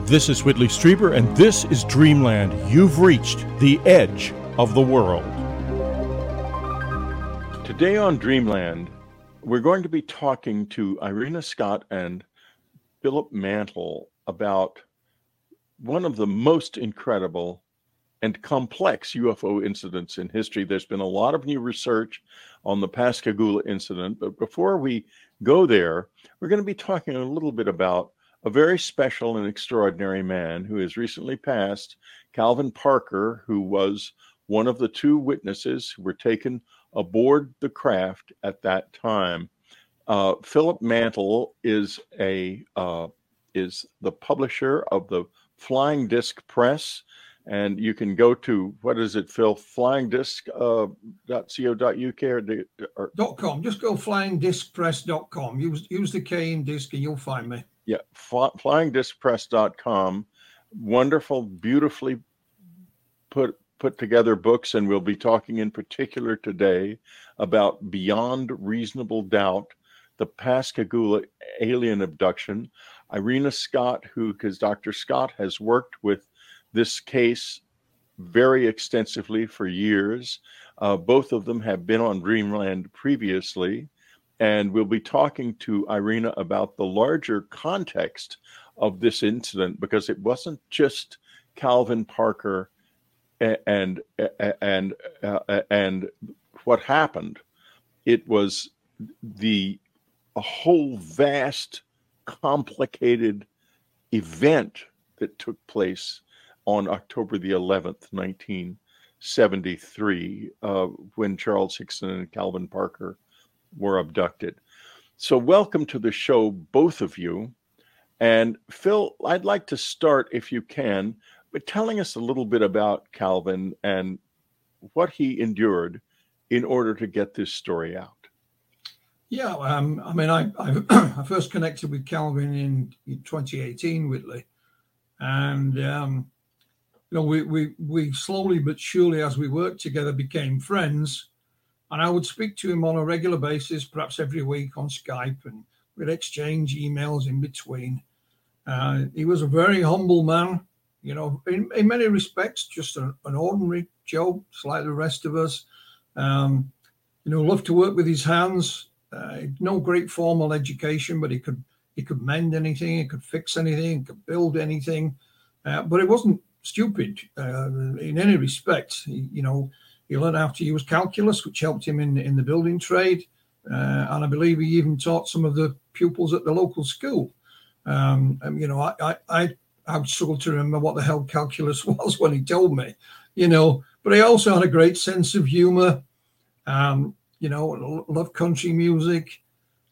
This is Whitley Strieber, and this is Dreamland. You've reached the edge of the world. Today on Dreamland, we're going to be talking to Irena Scott and Philip Mantle about one of the most incredible and complex UFO incidents in history. There's been a lot of new research on the Pascagoula incident, but before we go there, we're going to be talking a little bit about a very special and extraordinary man who has recently passed, Calvin Parker, who was one of the two witnesses who were taken aboard the craft at that time. Uh, Philip Mantle is a uh, is the publisher of the Flying Disc Press, and you can go to what is it, Phil? Flyingdisc.co.uk uh, or, or dot com. Just go flyingdiscpress.com. Use use the K in disc, and you'll find me. Yeah, flyingdiscpress.com. Wonderful, beautifully put put together books, and we'll be talking in particular today about Beyond Reasonable Doubt, the Pascagoula alien abduction. Irena Scott, who, because Dr. Scott has worked with this case very extensively for years. Uh, both of them have been on Dreamland previously. And we'll be talking to Irena about the larger context of this incident because it wasn't just Calvin Parker and and and, uh, and what happened. It was the a whole vast, complicated event that took place on October the 11th, 1973, uh, when Charles Hickson and Calvin Parker were abducted. So, welcome to the show, both of you. And Phil, I'd like to start, if you can, by telling us a little bit about Calvin and what he endured in order to get this story out. Yeah, um, I mean, I, I, first connected with Calvin in 2018, Whitley, and um, you know, we, we we slowly but surely, as we worked together, became friends. And I would speak to him on a regular basis, perhaps every week on Skype, and we'd exchange emails in between. Uh, he was a very humble man, you know, in, in many respects, just a, an ordinary Joe, just like the rest of us. Um, you know, loved to work with his hands. Uh, no great formal education, but he could he could mend anything, he could fix anything, he could build anything. Uh, but it wasn't stupid uh, in any respect. He, you know, he learned how to use calculus, which helped him in, in the building trade. Uh, and I believe he even taught some of the pupils at the local school. Um, and, you know, I, I, I, I struggle to remember what the hell calculus was when he told me, you know, but he also had a great sense of humor. Um, you know, loved country music,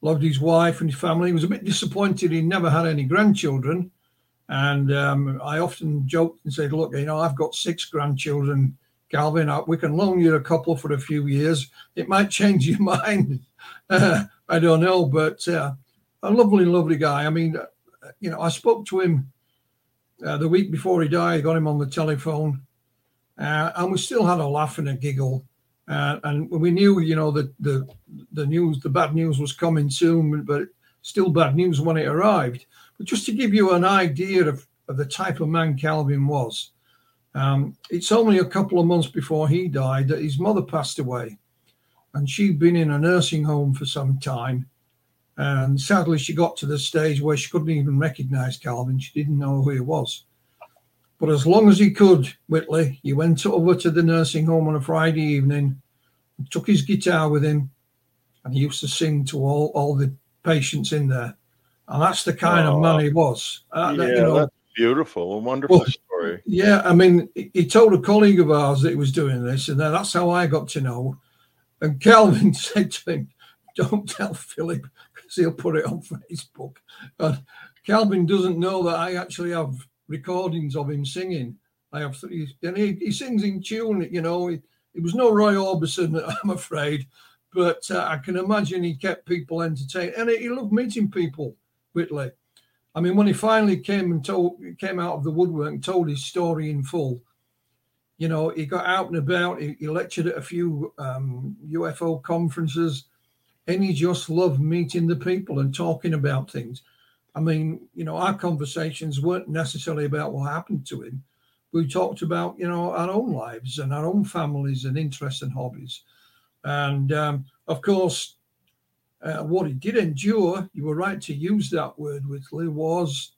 loved his wife and his family. He was a bit disappointed he never had any grandchildren. And um, I often joked and said, look, you know, I've got six grandchildren Calvin, we can loan you a couple for a few years. It might change your mind. Uh, I don't know, but uh, a lovely, lovely guy. I mean, uh, you know, I spoke to him uh, the week before he died, I got him on the telephone, uh, and we still had a laugh and a giggle. Uh, and we knew, you know, that the the news, the bad news was coming soon, but still bad news when it arrived. But just to give you an idea of, of the type of man Calvin was, um, it's only a couple of months before he died that his mother passed away, and she'd been in a nursing home for some time. And sadly, she got to the stage where she couldn't even recognize Calvin. She didn't know who he was. But as long as he could, Whitley, he went over to the nursing home on a Friday evening, took his guitar with him, and he used to sing to all, all the patients in there. And that's the kind oh, of man he was. Uh, yeah, that, you know, that's beautiful, and wonderful well, story. Yeah, I mean, he told a colleague of ours that he was doing this, and then that's how I got to know. And Calvin said to him, "Don't tell Philip because he'll put it on Facebook." And Calvin doesn't know that I actually have recordings of him singing. I have three, and he, he sings in tune. You know, it, it was no Roy Orbison, I'm afraid, but uh, I can imagine he kept people entertained, and he loved meeting people. Whitley, I mean, when he finally came and told, came out of the woodwork and told his story in full, you know, he got out and about. He, he lectured at a few um, UFO conferences, and he just loved meeting the people and talking about things. I mean, you know, our conversations weren't necessarily about what happened to him. We talked about, you know, our own lives and our own families and interests and hobbies. And um, of course, uh, what he did endure, you were right to use that word Whitley, was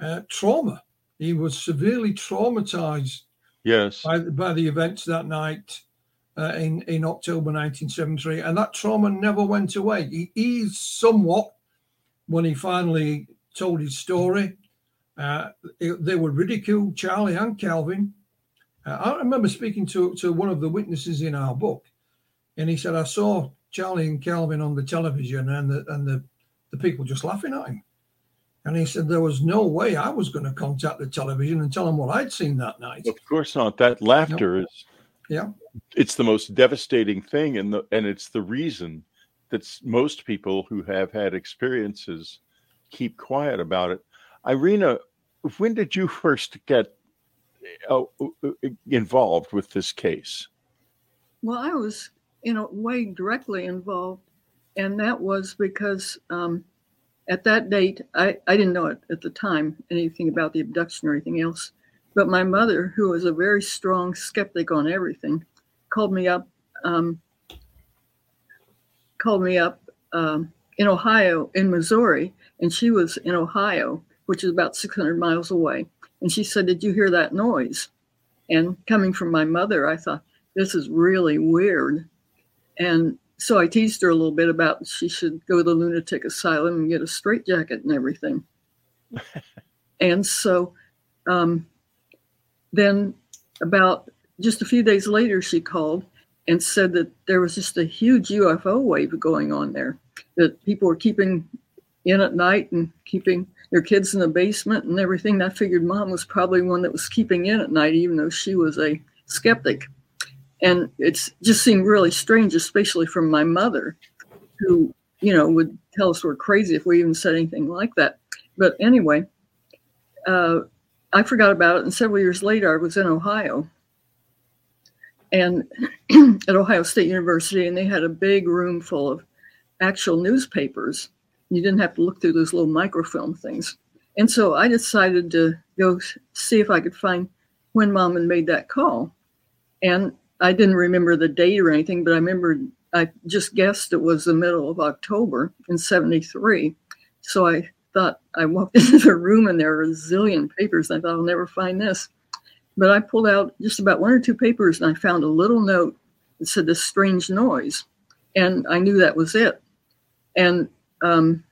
uh, trauma. He was severely traumatized yes. by, by the events that night uh, in, in October 1973. And that trauma never went away. He eased somewhat when he finally told his story. Uh, they were ridiculed, Charlie and Calvin. Uh, I remember speaking to, to one of the witnesses in our book, and he said, I saw Charlie and Calvin on the television and the, and the, the people just laughing at him. And he said there was no way I was going to contact the television and tell them what I'd seen that night. Of course not. That laughter is yeah. It's the most devastating thing and the and it's the reason that most people who have had experiences keep quiet about it. Irena, when did you first get uh, uh involved with this case? Well, I was in a way directly involved, and that was because um, at that date, I, I didn't know it at the time anything about the abduction or anything else. But my mother, who was a very strong skeptic on everything, called me up, um, called me up um, in Ohio, in Missouri, and she was in Ohio, which is about 600 miles away. And she said, "Did you hear that noise?" And coming from my mother, I thought this is really weird. And so I teased her a little bit about she should go to the lunatic asylum and get a straitjacket and everything. and so um, then, about just a few days later, she called and said that there was just a huge UFO wave going on there, that people were keeping in at night and keeping their kids in the basement and everything. I figured mom was probably one that was keeping in at night, even though she was a skeptic. And it's just seemed really strange, especially from my mother, who, you know, would tell us we're crazy if we even said anything like that. But anyway, uh, I forgot about it. And several years later, I was in Ohio and at Ohio State University, and they had a big room full of actual newspapers. You didn't have to look through those little microfilm things. And so I decided to go see if I could find when mom had made that call. And I didn't remember the date or anything, but I remember I just guessed it was the middle of October in 73. So I thought I walked into the room and there were a zillion papers. I thought I'll never find this. But I pulled out just about one or two papers and I found a little note that said this strange noise. And I knew that was it. And um,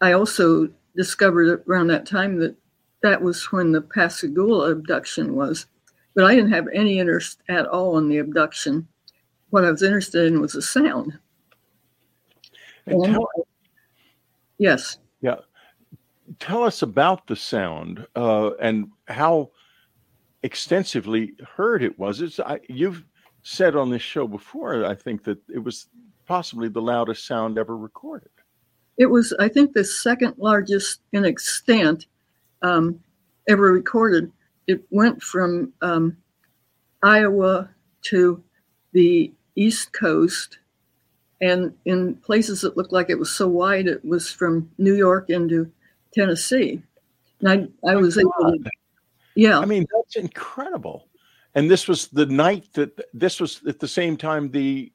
I also discovered around that time that that was when the Pascagoula abduction was. But I didn't have any interest at all in the abduction. What I was interested in was the sound. Tell, yes. Yeah. Tell us about the sound uh, and how extensively heard it was. It's, I, you've said on this show before, I think, that it was possibly the loudest sound ever recorded. It was, I think, the second largest in extent um, ever recorded it went from um, Iowa to the East Coast, and in places that looked like it was so wide, it was from New York into Tennessee. And I, I was able to, yeah. I mean, that's incredible. And this was the night that this was at the same time the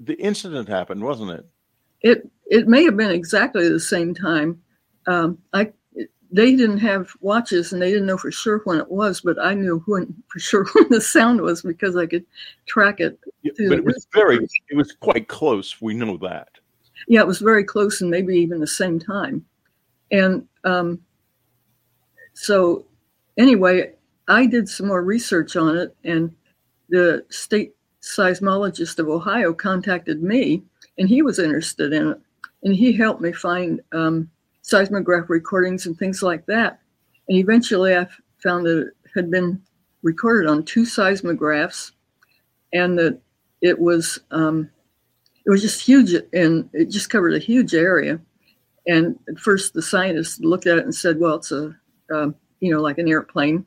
the incident happened, wasn't it? It it may have been exactly the same time. Um, I they didn't have watches and they didn't know for sure when it was, but I knew when for sure when the sound was because I could track it. Yeah, but it was very, it was quite close. We know that. Yeah, it was very close and maybe even the same time. And um, so, anyway, I did some more research on it, and the state seismologist of Ohio contacted me, and he was interested in it, and he helped me find. Um, seismograph recordings and things like that. And eventually I found that it had been recorded on two seismographs and that it was um, it was just huge and it just covered a huge area. And at first the scientists looked at it and said, well, it's a, um, you know, like an airplane.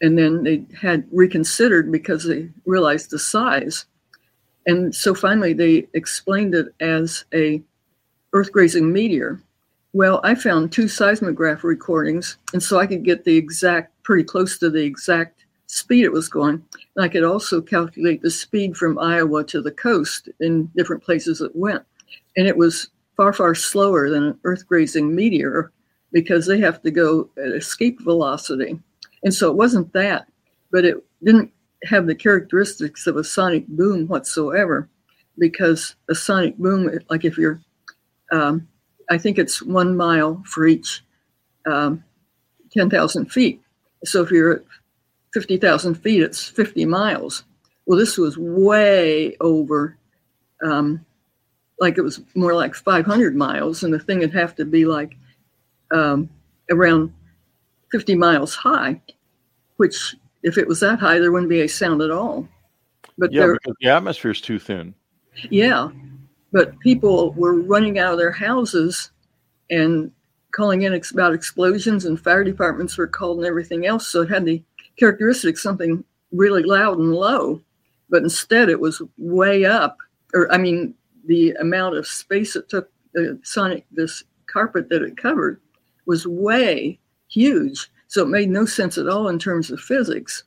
And then they had reconsidered because they realized the size. And so finally they explained it as a earth grazing meteor Well, I found two seismograph recordings, and so I could get the exact, pretty close to the exact speed it was going. And I could also calculate the speed from Iowa to the coast in different places it went. And it was far, far slower than an earth grazing meteor because they have to go at escape velocity. And so it wasn't that, but it didn't have the characteristics of a sonic boom whatsoever because a sonic boom, like if you're, um, I think it's one mile for each um, 10,000 feet. So if you're at 50,000 feet, it's 50 miles. Well, this was way over, um, like it was more like 500 miles, and the thing would have to be like um, around 50 miles high, which if it was that high, there wouldn't be a sound at all. But yeah, because the atmosphere is too thin. Yeah, but people were running out of their houses and calling in about explosions, and fire departments were called and everything else. So it had the characteristics something really loud and low, but instead it was way up. Or I mean, the amount of space it took the sonic this carpet that it covered was way huge. So it made no sense at all in terms of physics.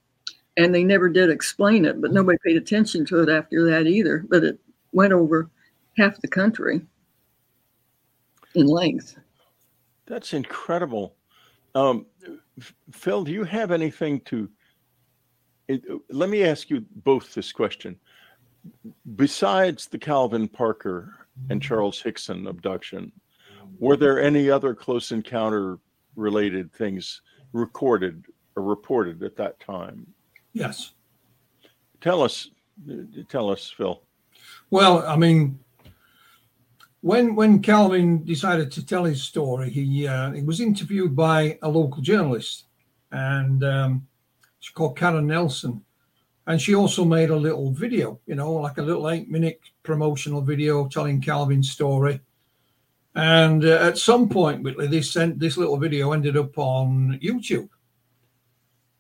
And they never did explain it, but nobody paid attention to it after that either. But it went over half the country in length. That's incredible. Um, Phil, do you have anything to? It, let me ask you both this question. Besides the Calvin Parker and Charles Hickson abduction, were there any other close encounter related things recorded or reported at that time? Yes. Tell us, tell us, Phil. Well, I mean, when when Calvin decided to tell his story, he uh, he was interviewed by a local journalist, and um, she's called Karen Nelson, and she also made a little video, you know, like a little eight minute promotional video telling Calvin's story. And uh, at some point, Whitley, this sent this little video ended up on YouTube,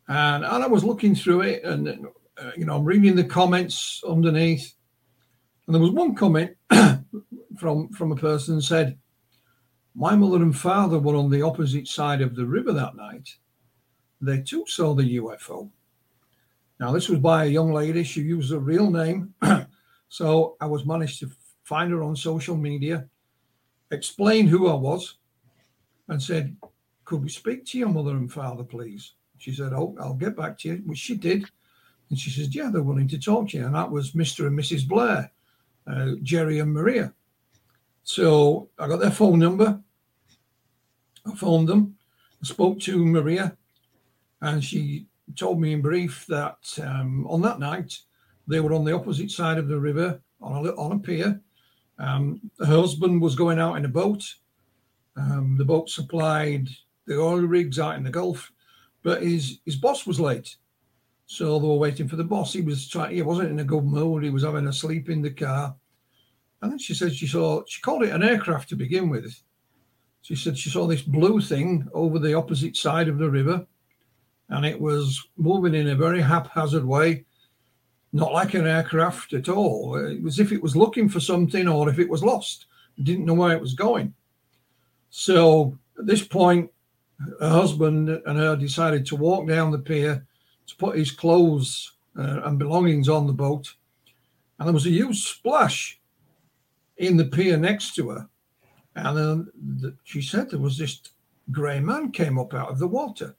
and and I was looking through it, and uh, you know, I'm reading the comments underneath, and there was one comment from from a person said, "My mother and father were on the opposite side of the river that night. They too saw the UFO." Now, this was by a young lady. She used a real name, so I was managed to find her on social media explained who I was, and said, Could we speak to your mother and father, please? She said, Oh, I'll get back to you, which she did. And she says, Yeah, they're willing to talk to you. And that was Mr. and Mrs. Blair, uh, Jerry and Maria. So I got their phone number. I phoned them, I spoke to Maria, and she told me in brief that um, on that night they were on the opposite side of the river on a, on a pier um, the husband was going out in a boat. Um, the boat supplied the oil rigs out in the Gulf, but his his boss was late, so they were waiting for the boss. He was trying. He wasn't in a good mood. He was having a sleep in the car, and then she said she saw. She called it an aircraft to begin with. She said she saw this blue thing over the opposite side of the river, and it was moving in a very haphazard way not like an aircraft at all. It was if it was looking for something or if it was lost, it didn't know where it was going. So at this point, her husband and her decided to walk down the pier to put his clothes uh, and belongings on the boat. And there was a huge splash in the pier next to her. And then the, she said there was this grey man came up out of the water.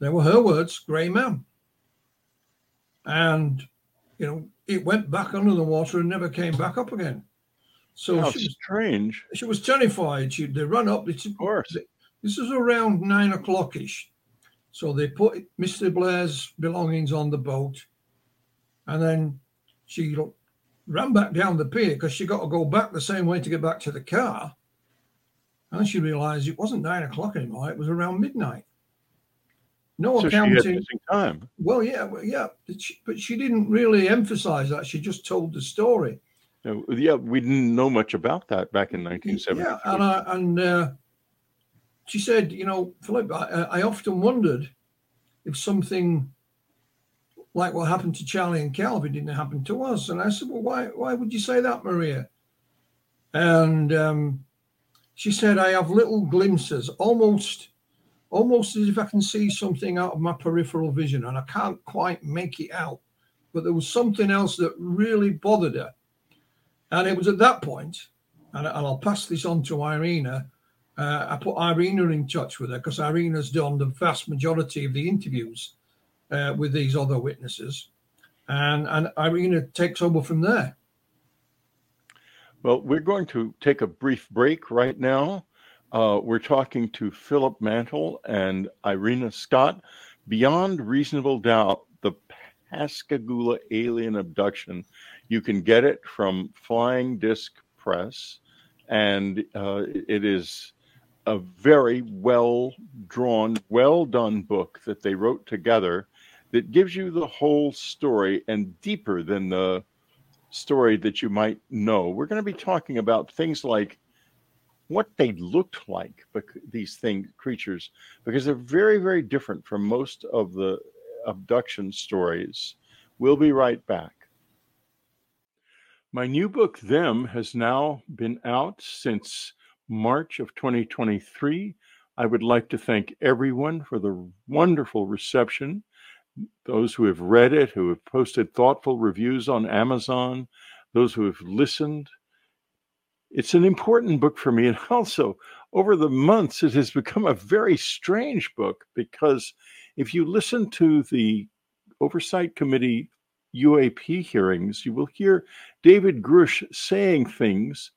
They were her words, grey man and you know it went back under the water and never came back up again. So How she was, strange. She was terrified. She they run up. It's, of course. This is around nine o'clock ish. So they put Mr. Blair's belongings on the boat, and then she ran back down the pier because she got to go back the same way to get back to the car. And she realized it wasn't nine o'clock anymore; it was around midnight. No so accounting. time. Well, yeah, well, yeah, but she, but she, didn't really emphasize that. She just told the story. yeah, we didn't know much about that back in 1970. Yeah, and I, and uh, she said, you know, Philip, I, I often wondered if something like what happened to Charlie and Calvin didn't happen to us. And I said, well, why why would you say that, Maria? And um, she said, I have little glimpses, almost almost as if I can see something out of my peripheral vision, and I can't quite make it out. But there was something else that really bothered her. And it was at that point, and, I'll pass this on to Irena. Uh, I put Irena in touch with her because Irena's done the vast majority of the interviews uh, with these other witnesses. And, and Irena takes over from there. Well, we're going to take a brief break right now. Uh, we're talking to Philip Mantle and Irena Scott. Beyond reasonable doubt, the Pascagoula alien abduction. You can get it from Flying Disc Press, and uh, it is a very well drawn, well done book that they wrote together that gives you the whole story and deeper than the story that you might know. We're going to be talking about things like what they looked like, these thing creatures, because they're very, very different from most of the abduction stories. We'll be right back. My new book, Them, has now been out since March of 2023. I would like to thank everyone for the wonderful reception those who have read it, who have posted thoughtful reviews on Amazon, those who have listened. It's an important book for me. And also, over the months, it has become a very strange book because if you listen to the Oversight Committee UAP hearings, you will hear David Grusch saying things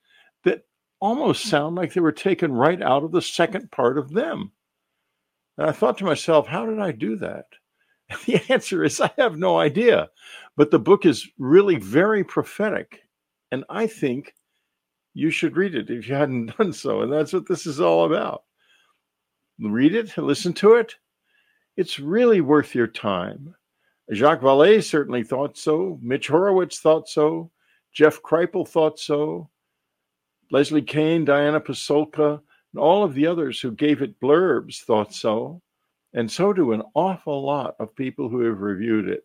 that almost sound like they were taken right out of the second part of them. And I thought to myself, how did I do that? The answer is I have no idea. But the book is really very prophetic. And I think you should read it if you hadn't done so. And that's what this is all about. Read it, listen to it. It's really worth your time. Jacques Vallée certainly thought so. Mitch Horowitz thought so. Jeff Kripal thought so. Leslie Kean, Diana Pasulka, and all of the others who gave it blurbs thought so. And so do an awful lot of people who have reviewed it.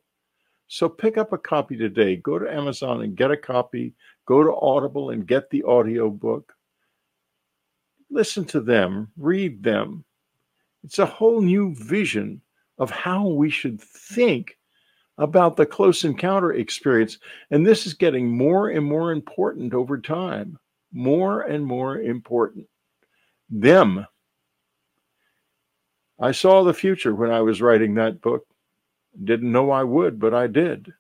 So pick up a copy today. Go to Amazon and get a copy. Go to Audible and get the audio book. Listen to them, read them. It's a whole new vision of how we should think about the close encounter experience. And this is getting more and more important over time. More and more important. Them I saw the future when I was writing that book. Didn't know I would, but I did.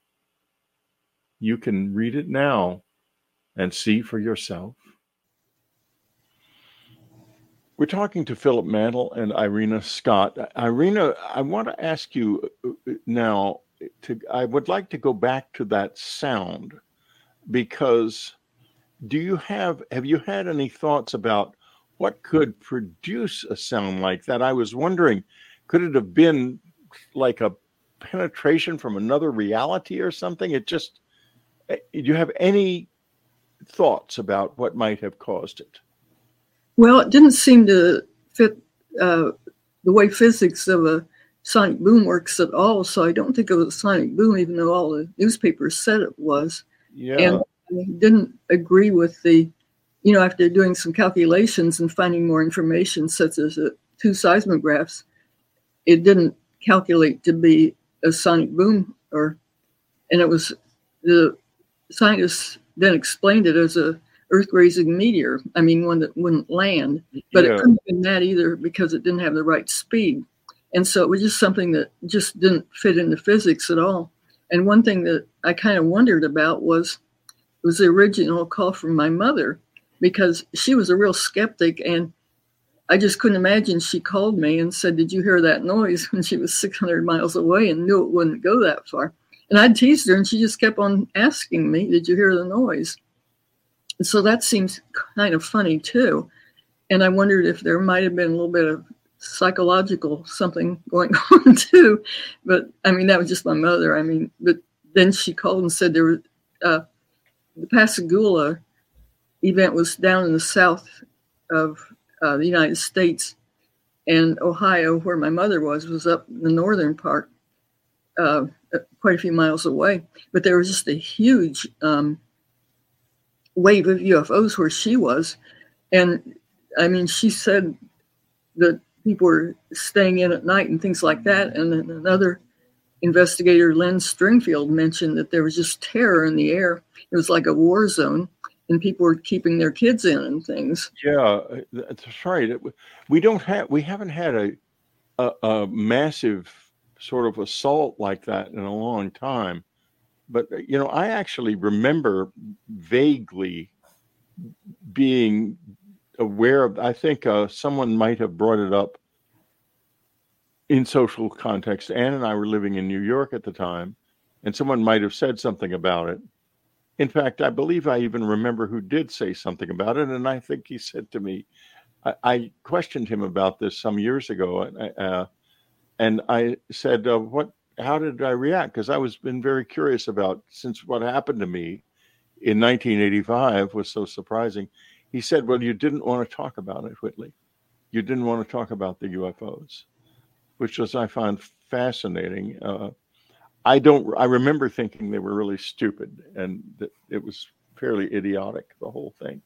You can read it now and see for yourself. We're talking to Philip Mantle and Irena Scott. Irena, I want to ask you uh, now to I would like to go back to that sound because do you have have you had any thoughts about what could produce a sound like that? I was wondering, could it have been like a penetration from another reality or something? It just, eh, do you have any thoughts about what might have caused it? Well, it didn't seem to fit uh, the way physics of a sonic boom works at all. So I don't think it was a sonic boom, even though all the newspapers said it was. Yeah. And I didn't agree with the you know, after doing some calculations and finding more information, such as uh, two seismographs, it didn't calculate to be a sonic boom, or, and it was the scientists then explained it as a earth-grazing meteor. I mean, one that wouldn't land, but yeah. it couldn't have been that either because it didn't have the right speed, and so it was just something that just didn't fit into physics at all. And one thing that I kind of wondered about was was the original call from my mother because she was a real skeptic and I just couldn't imagine she called me and said, Did you hear that noise when she was 600 miles away and knew it wouldn't go that far? And I teased her and she just kept on asking me, Did you hear the noise? And so that seems kind of funny too. And I wondered if there might have been a little bit of psychological something going on too. But I mean, that was just my mother. I mean, but then she called and said there was uh, the Pascagoula event was down in the south of uh, the United States, and Ohio, where my mother was, was up in the northern part, uh, quite a few miles away. But there was just a huge um, wave of UFOs where she was, and I mean, she said that people were staying in at night and things like that. And then another investigator, Lynn Stringfield, mentioned that there was just terror in the air. It was like a war zone, and people were keeping their kids in and things. Yeah, that's right. We don't have, we haven't had a, a, a massive sort of assault like that in a long time. But you know, I actually remember vaguely being aware of. I think uh, someone might have brought it up in social context. Anne and I were living in New York at the time, and someone might have said something about it. In fact, I believe I even remember who did say something about it, and I think he said to me, I, I questioned him about this some years ago, uh, and I said, uh, "What? How did I react?" Because I was been very curious about since what happened to me in 1985 was so surprising. He said, "Well, you didn't want to talk about it, Whitley. You didn't want to talk about the UFOs." which was I found fascinating. Uh, I don't. I remember thinking they were really stupid and that it was fairly idiotic. The whole thing.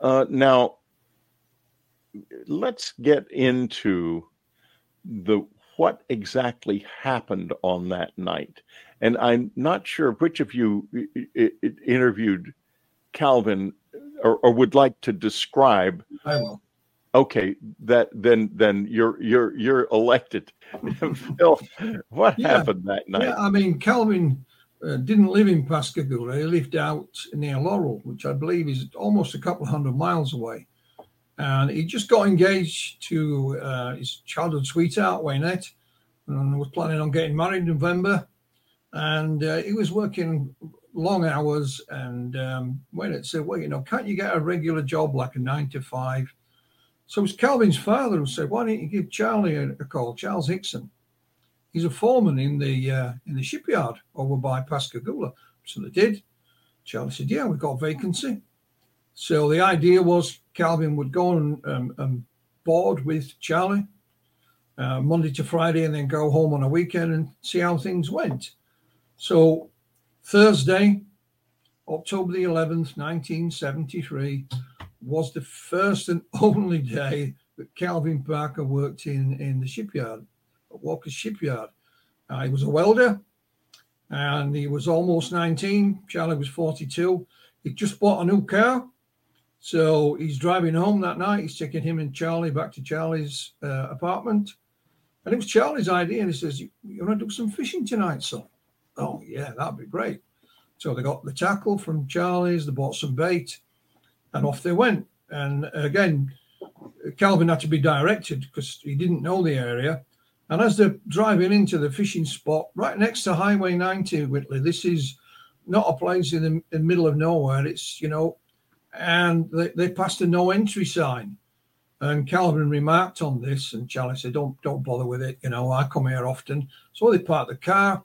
Uh, now, let's get into the what exactly happened on that night. And I'm not sure which of you interviewed Calvin or, or would like to describe. I will okay that then then you're you're you're elected. Phil what yeah, happened that night? Yeah i mean calvin uh, didn't live in pascagoula. He lived out near laurel which i believe is almost a couple hundred miles away. And he just got engaged to uh, his childhood sweetheart Waynette and was planning on getting married in november. And uh, he was working long hours and um, Waynette said well you know can't you get a regular job like a nine to five so it was Calvin's father who said, "Why don't you give Charlie a, a call, Charles Hickson? He's a foreman in the uh, in the shipyard over by Pascagoula." So they did. Charlie said, "Yeah, we've got a vacancy." So the idea was Calvin would go and, um, and board with Charlie uh, Monday to Friday, and then go home on a weekend and see how things went. So Thursday, October the 11th, 1973, was the first and only day that Calvin Parker worked in, in the shipyard, at Walker's shipyard. Uh, he was a welder and he was almost 19. Charlie was 42. He just bought a new car. So he's driving home that night. He's taking him and Charlie back to Charlie's uh, apartment. And it was Charlie's idea. And he says, You, you want to do some fishing tonight, son? Oh, yeah, that'd be great. So they got the tackle from Charlie's, they bought some bait and off they went. And again, Calvin had to be directed because he didn't know the area. And as they're driving into the fishing spot right next to Highway 90, Whitley, this is not a place in the, in the middle of nowhere. It's, you know, and they, they passed a no entry sign. And Calvin remarked on this, and Charlie said, "Don't don't bother with it. You know, I come here often." So they parked the car,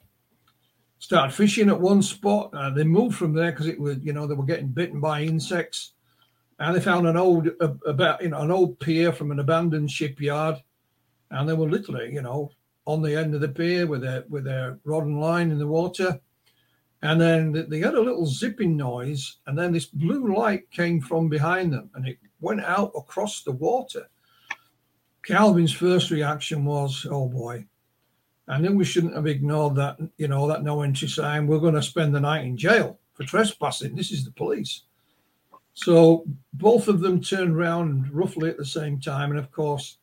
started fishing at one spot. Uh, they moved from there because it was, you know, they were getting bitten by insects and they found an old about you know an old pier from an abandoned shipyard, and they were literally you know on the end of the pier with their with their rod and line in the water, and then they had a little zipping noise, and then this blue light came from behind them, and it went out across the water. Calvin's first reaction was, "Oh boy." I knew we shouldn't have ignored that, you know, that no entry sign. We're going to spend the night in jail for trespassing. This is the police. So both of them turned around roughly at the same time. And of course,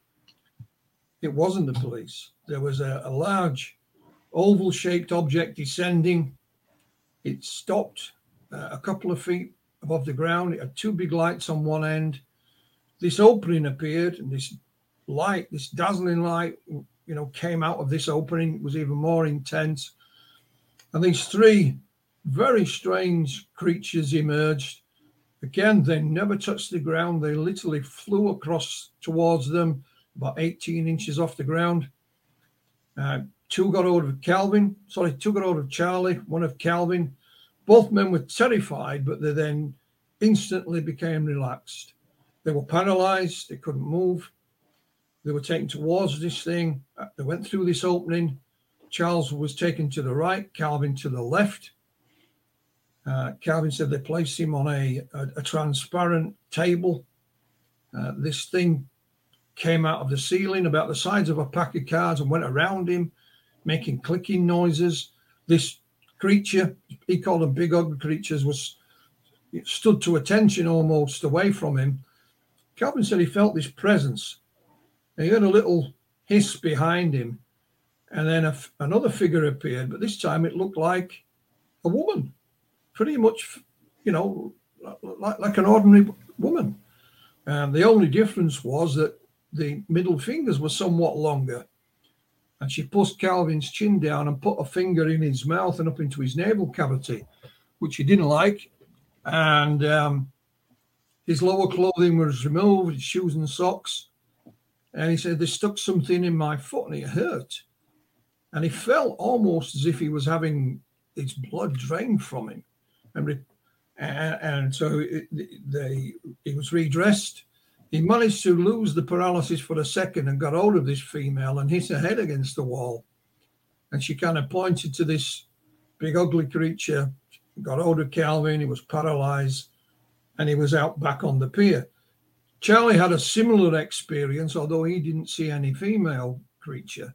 it wasn't the police. There was a, a large oval shaped object descending. It stopped uh, a couple of feet above the ground. It had two big lights on one end. This opening appeared, and this light, this dazzling light, you know, came out of this opening. It was even more intense. And these three very strange creatures emerged Again, they never touched the ground. They literally flew across towards them, about 18 inches off the ground. Uh, two got hold of Calvin, sorry, two got hold of Charlie, one of Calvin. Both men were terrified, but they then instantly became relaxed. They were paralyzed, they couldn't move. They were taken towards this thing. Uh, they went through this opening. Charles was taken to the right, Calvin to the left. Uh, Calvin said they placed him on a, a, a transparent table Uh, this thing came out of the ceiling about the size of a pack of cards and went around him, making clicking noises. This creature, he called them big ugly creatures, was stood to attention almost away from him. Calvin said he felt this presence. He heard a little hiss behind him, and then a, another figure appeared, but this time it looked like a woman, pretty much, you know, like, like an ordinary woman. And the only difference was that the middle fingers were somewhat longer. And she pushed Calvin's chin down and put a finger in his mouth and up into his navel cavity, which he didn't like. And um, his lower clothing was removed, his shoes and socks. And he said, They stuck something in my foot and it hurt. And he felt almost as if he was having his blood drained from him. And, and, and so it, they, he was redressed he managed to lose the paralysis for a second and got hold of this female and hit her head against the wall. And she kind of pointed to this big, ugly creature, got hold of Calvin. He was paralyzed and he was out back on the pier. Charlie had a similar experience, although he didn't see any female creature.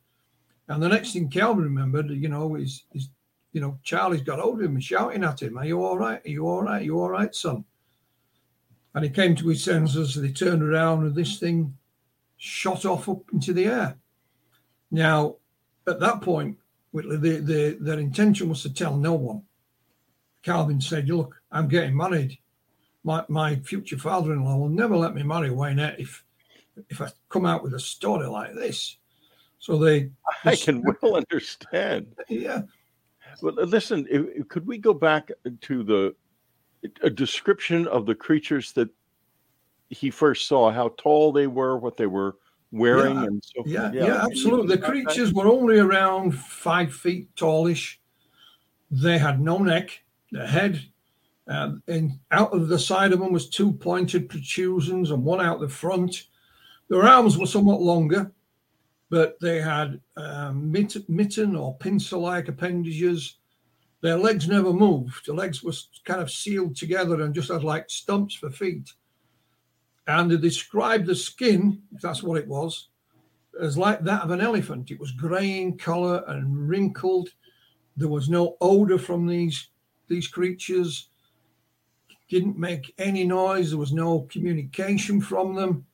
And the next thing Calvin remembered, you know, is, is you know, Charlie's got hold of him and shouting at him, Are you all right? Are you all right? Are you all right, son? And he came to his senses and he turned around and this thing shot off up into the air. Now, at that point, Whitley, the, the, their intention was to tell no one. Calvin said, Look, I'm getting married. My, my future father in law will never let me marry Wynette if, if I come out with a story like this. So they. I can well understand. Yeah. But listen, could we go back to the a description of the creatures that he first saw, how tall they were, what they were wearing, yeah, and so yeah, yeah, yeah, absolutely. The creatures were only around five feet tallish. They had no neck, the head, uh, and out of the side of them was two pointed protrusions and one out the front. Their arms were somewhat longer, but they had um, mitten or pincer-like appendages their legs never moved. The legs were kind of sealed together and just had like stumps for feet. And they described the skin, if that's what it was, as like that of an elephant. It was grey in colour and wrinkled. There was no odour from these these creatures. Didn't make any noise. There was no communication from them.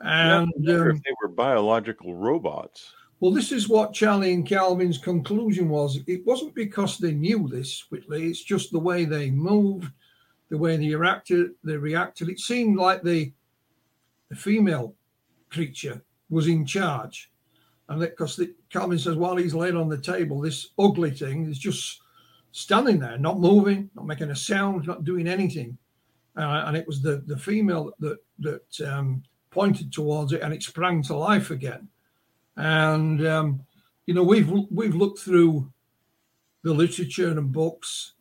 And um, if they were biological robots. Well, this is what Charlie and Calvin's conclusion was. It wasn't because they knew this, Whitley. It's just the way they moved, the way they reacted. They reacted. It seemed like the, the female creature was in charge, and because Calvin says while he's laid on the table, this ugly thing is just standing there, not moving, not making a sound, not doing anything. Uh, and it was the the female that that um, pointed towards it, and it sprang to life again. And um, you know, we've we've looked through the literature and books,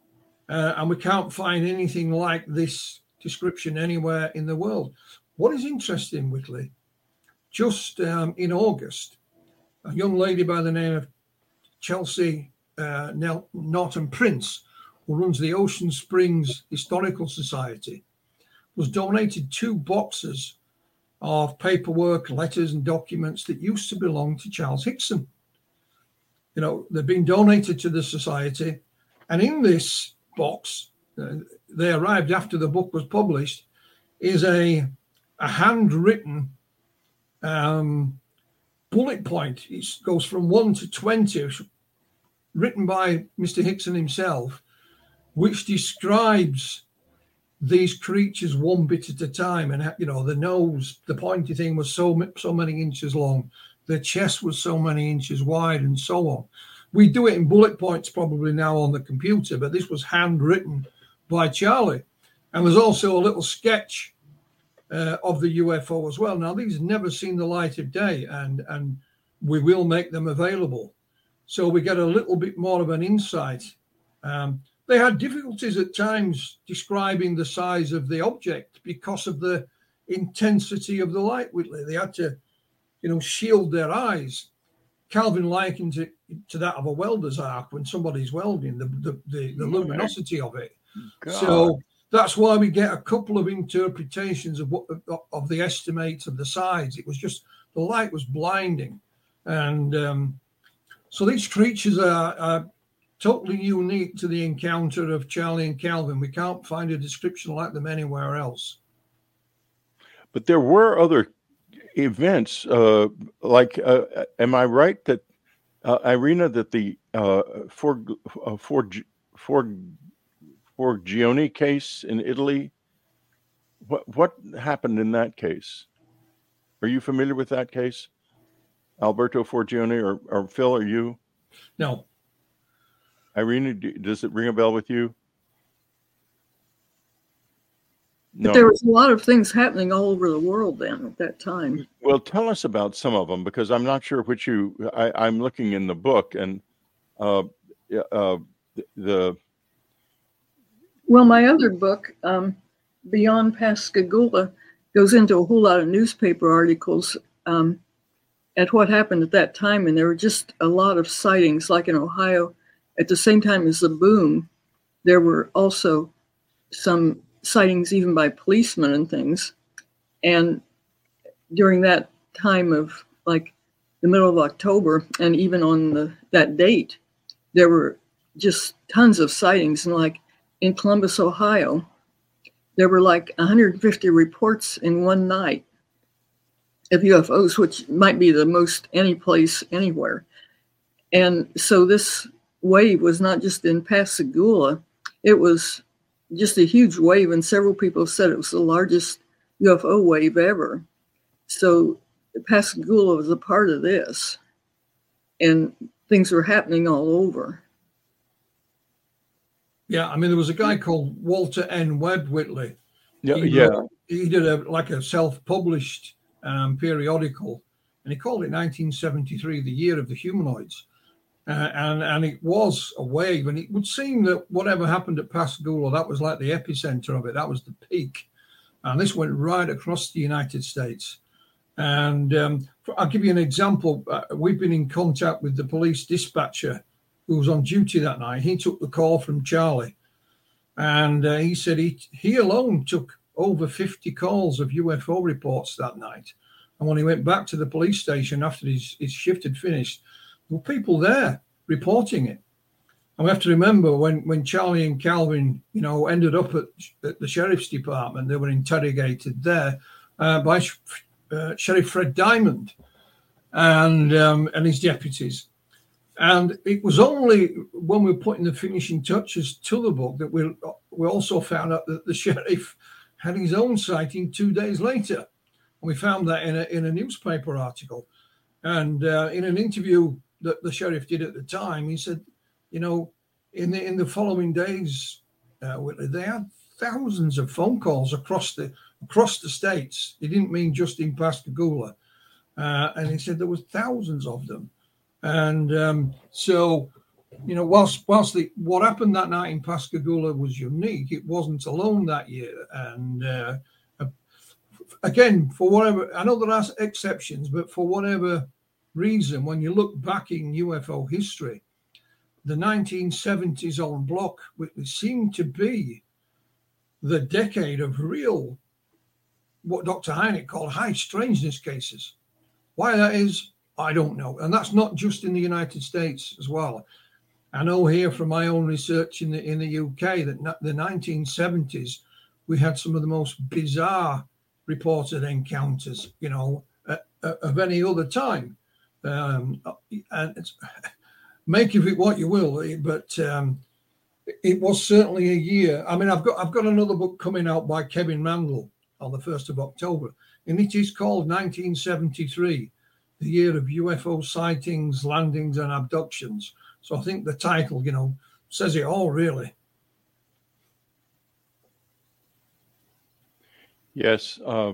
uh, and we can't find anything like this description anywhere in the world. What is interesting, Whitley, just um, in August, a young lady by the name of Chelsea uh, Norton Prince, who runs the Ocean Springs Historical Society, was donated two boxes of paperwork, letters, and documents that used to belong to Charles Hickson. You know, they've been donated to the society. And in this box, uh, they arrived after the book was published, is a, a handwritten um, bullet point. It goes from 1 to 20, written by Mr. Hickson himself, which describes these creatures one bit at a time. And you know the nose the pointy thing was so so many inches long. The chest was so many inches wide and so on. We do it in bullet points probably now on the computer but this was handwritten by charlie. And there's also a little sketch uh, of the ufo as well. Now these never seen the light of day and and we will make them available. So we get a little bit more of an insight. Um, they had difficulties at times describing the size of the object because of the intensity of the light, Whitley. They had to, you know, shield their eyes. Calvin likened it to that of a welder's arc when somebody's welding, the, the, the, the luminosity of it. God. So that's why we get a couple of interpretations of what of the estimates of the size. It was just the light was blinding, and um, so these creatures are, are, totally unique to the encounter of Charlie and Calvin. We can't find a description like them anywhere else. But there were other events, uh, like, uh, am I right that uh, Irena that the uh, for uh, for for Forgione case in Italy. What what happened in that case? Are you familiar with that case, Alberto Forgione or, or Phil? Are you? No. Irene, does it ring a bell with you? No. But there was a lot of things happening all over the world then at that time. Well, tell us about some of them because I'm not sure which you. I, am looking in the book and uh, uh, the well, my other book, um, Beyond Pascagoula, goes into a whole lot of newspaper articles um, at what happened at that time. And there were just a lot of sightings, like in Ohio, at the same time as the boom. There were also some sightings, even by policemen and things. And during that time of like the middle of October, and even on the, that date, there were just tons of sightings. And like in Columbus, Ohio, there were like 150 reports in one night of UFOs, which might be the most any place anywhere. And so this wave was not just in Pascagoula, it was just a huge wave, and several people said it was the largest UFO wave ever. So Pascagoula was a part of this, and things were happening all over. Yeah, I mean, there was a guy called Walter N. Webb Whitley. Yeah, he yeah. Wrote, he did a like a self-published um, periodical, and he called it 1973, the year of the humanoids. Uh, and and it was a wave, and it would seem that whatever happened at Pascagoula, that was like the epicenter of it. That was the peak, and this went right across the United States. And um, I'll give you an example. Uh, we've been in contact with the police dispatcher who was on duty that night, he took the call from Charlie. And uh, he said he, he alone took over 50 calls of UFO reports that night. And when he went back to the police station after his, his shift had finished, were people there reporting it. And we have to remember when, when Charlie and Calvin, you know, ended up at, at the sheriff's department, they were interrogated there uh, by uh, Sheriff Fred Diamond and um, and his deputies. And it was only when we were putting the finishing touches to the book that we we also found out that the sheriff had his own sighting two days later. And we found that in a, in a newspaper article. And uh, in an interview that the sheriff did at the time, he said, you know, in the, in the following days, uh, they had thousands of phone calls across the across the states. He didn't mean just in Pascagoula. Uh, and he said there was thousands of them. And um, so, you know, whilst whilst the what happened that night in Pascagoula was unique, it wasn't alone that year. And uh, again, for whatever I know there are exceptions, but for whatever reason, when you look back in UFO history, the 1970s on block which seemed to be the decade of real, what Dr. Hynek called high strangeness cases. Why that is, I don't know. And that's not just in the United States as well. I know here from my own research in the in the UK that the 1970s we had some of the most bizarre reported encounters, you know, uh, uh, of any other time. Um, and it's, make of it what you will, but um, it was certainly a year. I mean, I've got I've got another book coming out by Kevin Randle on the first of October, and it is called 1973 the year of UFO sightings, landings, and abductions. So I think the title, you know, says it all, really. Yes, uh,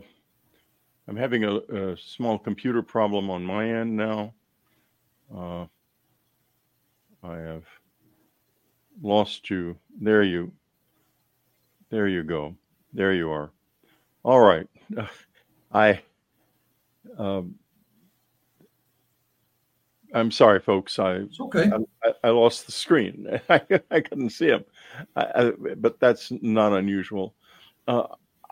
I'm having a, a, small computer problem on my end now. Uh, I have lost you. There you. There you go. There you are. All right. I. Um, I'm sorry, folks. I It's okay. I, I lost the screen. I, I couldn't see him, but that's not unusual. Uh,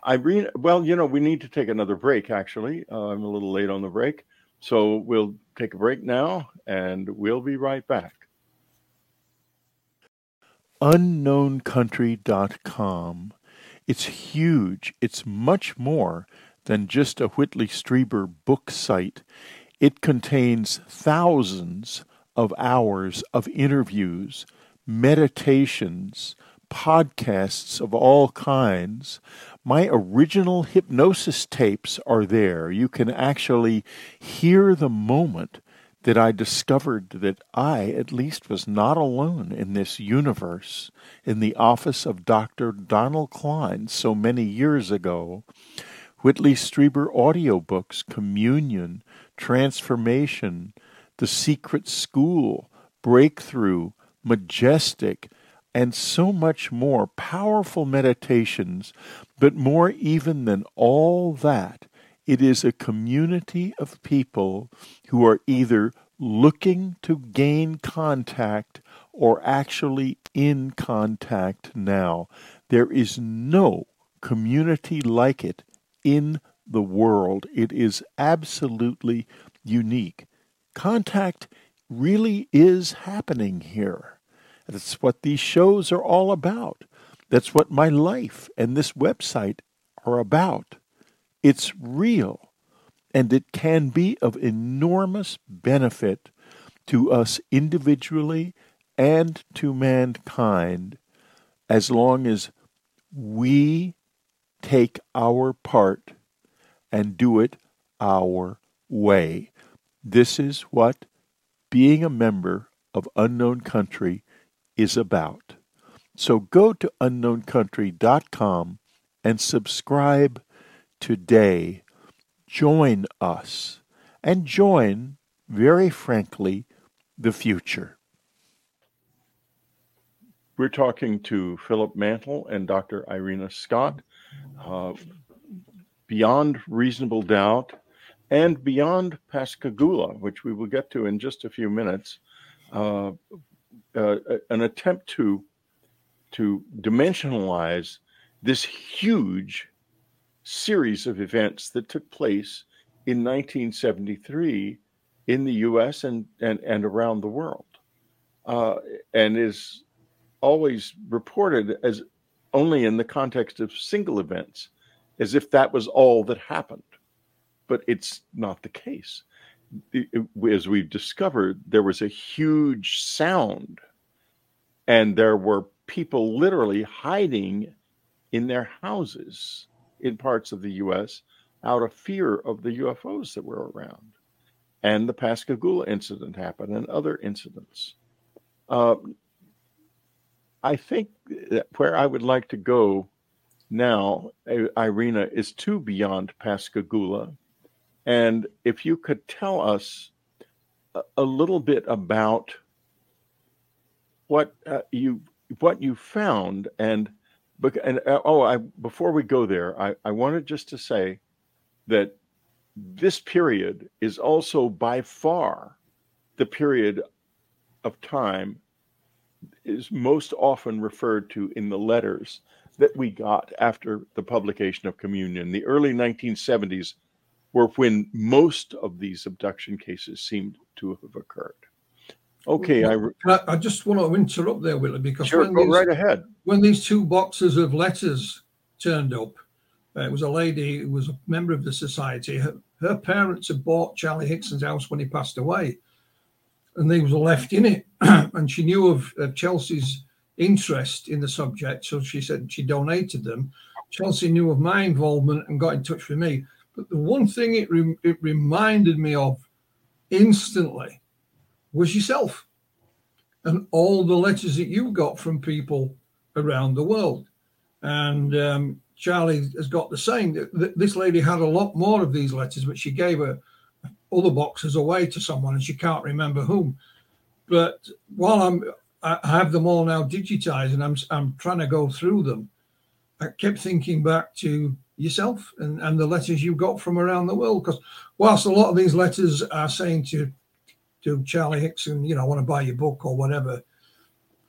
Irene, well, you know, we need to take another break. Actually, uh, I'm a little late on the break, so we'll take a break now, and we'll be right back. UnknownCountry.com. It's huge. It's much more than just a Whitley Strieber book site. It contains thousands of hours of interviews, meditations, podcasts of all kinds. My original hypnosis tapes are there. You can actually hear the moment that I discovered that I, at least, was not alone in this universe in the office of Dr. Donald Klein so many years ago. Whitley Strieber audiobooks, Communion, Transformation, The Secret School, Breakthrough, Majestic, and so much more powerful meditations. But more even than all that, it is a community of people who are either looking to gain contact or actually in contact now. There is no community like it in the world. It is absolutely unique. Contact really is happening here. That's what these shows are all about. That's what my life and this website are about. It's real, and it can be of enormous benefit to us individually and to mankind as long as we take our part and do it our way. This is what being a member of Unknown Country is about. So go to unknowncountry.com and subscribe today. Join us and join, very frankly, the future. We're talking to Philip Mantle and Dr. Irena Scott. Uh, beyond reasonable doubt and beyond Pascagoula, which we will get to in just a few minutes, uh, uh, an attempt to to dimensionalize this huge series of events that took place in 1973 in the U.S. and and, and around the world, uh, and is always reported as only in the context of single events, as if that was all that happened. But it's not the case. As we've discovered, there was a huge sound, and there were people literally hiding in their houses in parts of the US out of fear of the UFOs that were around. And the Pascagoula incident happened and other incidents. Uh, I think that where I would like to go now, Irena, is to beyond Pascagoula. And if you could tell us a, little bit about what uh, you what you found and and uh, oh I before we go there I, I wanted just to say that this period is also by far the period of time is most often referred to in the letters that we got after the publication of Communion. The early 1970s were when most of these abduction cases seemed to have occurred. Okay, I, I, I just want to interrupt there, Whitley, because sure, when go these, right ahead. when these two boxes of letters turned up, uh, it was a lady who was a member of the society. Her, her parents had bought Charlie Hickson's house when he passed away and they were left in it. and she knew of, of, Chelsea's interest in the subject, so she said she donated them. Chelsea knew of my involvement and got in touch with me. But the one thing it, re- it reminded me of instantly was yourself and all the letters that you got from people around the world. And um, Charlie has got the same. This lady had a lot more of these letters, but she gave her other boxes away to someone and she can't remember whom. But while I'm, I have them all now digitized and I'm, I'm trying to go through them, I kept thinking back to yourself and, and the letters you got from around the world. Because whilst a lot of these letters are saying to to Charlie Hickson, you know, I want to buy your book or whatever.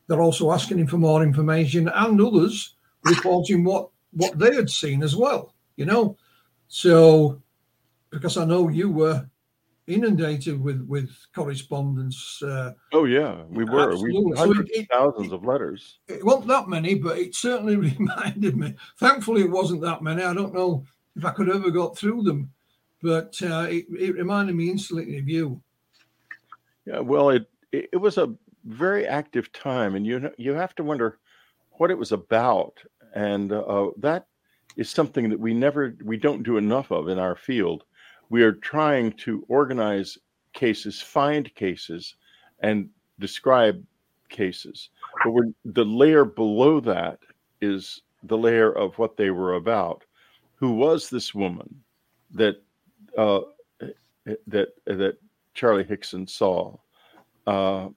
They're also asking him for more information and others reporting what what they had seen as well, you know. So because I know you were inundated with with correspondence. Uh, oh yeah, we were. We hundreds so it, thousands of letters. It wasn't that many, but it certainly reminded me. Thankfully, it wasn't that many. I don't know if I could ever got through them, but uh, it, it reminded me instantly of you. Yeah, well, it it was a very active time, and you you have to wonder what it was about, and uh, that is something that we never we don't do enough of in our field we are trying to organize cases, find cases, and describe cases. But the layer below that is the layer of what they were about. Who was this woman that uh, that that Charlie Hickson saw? Uh,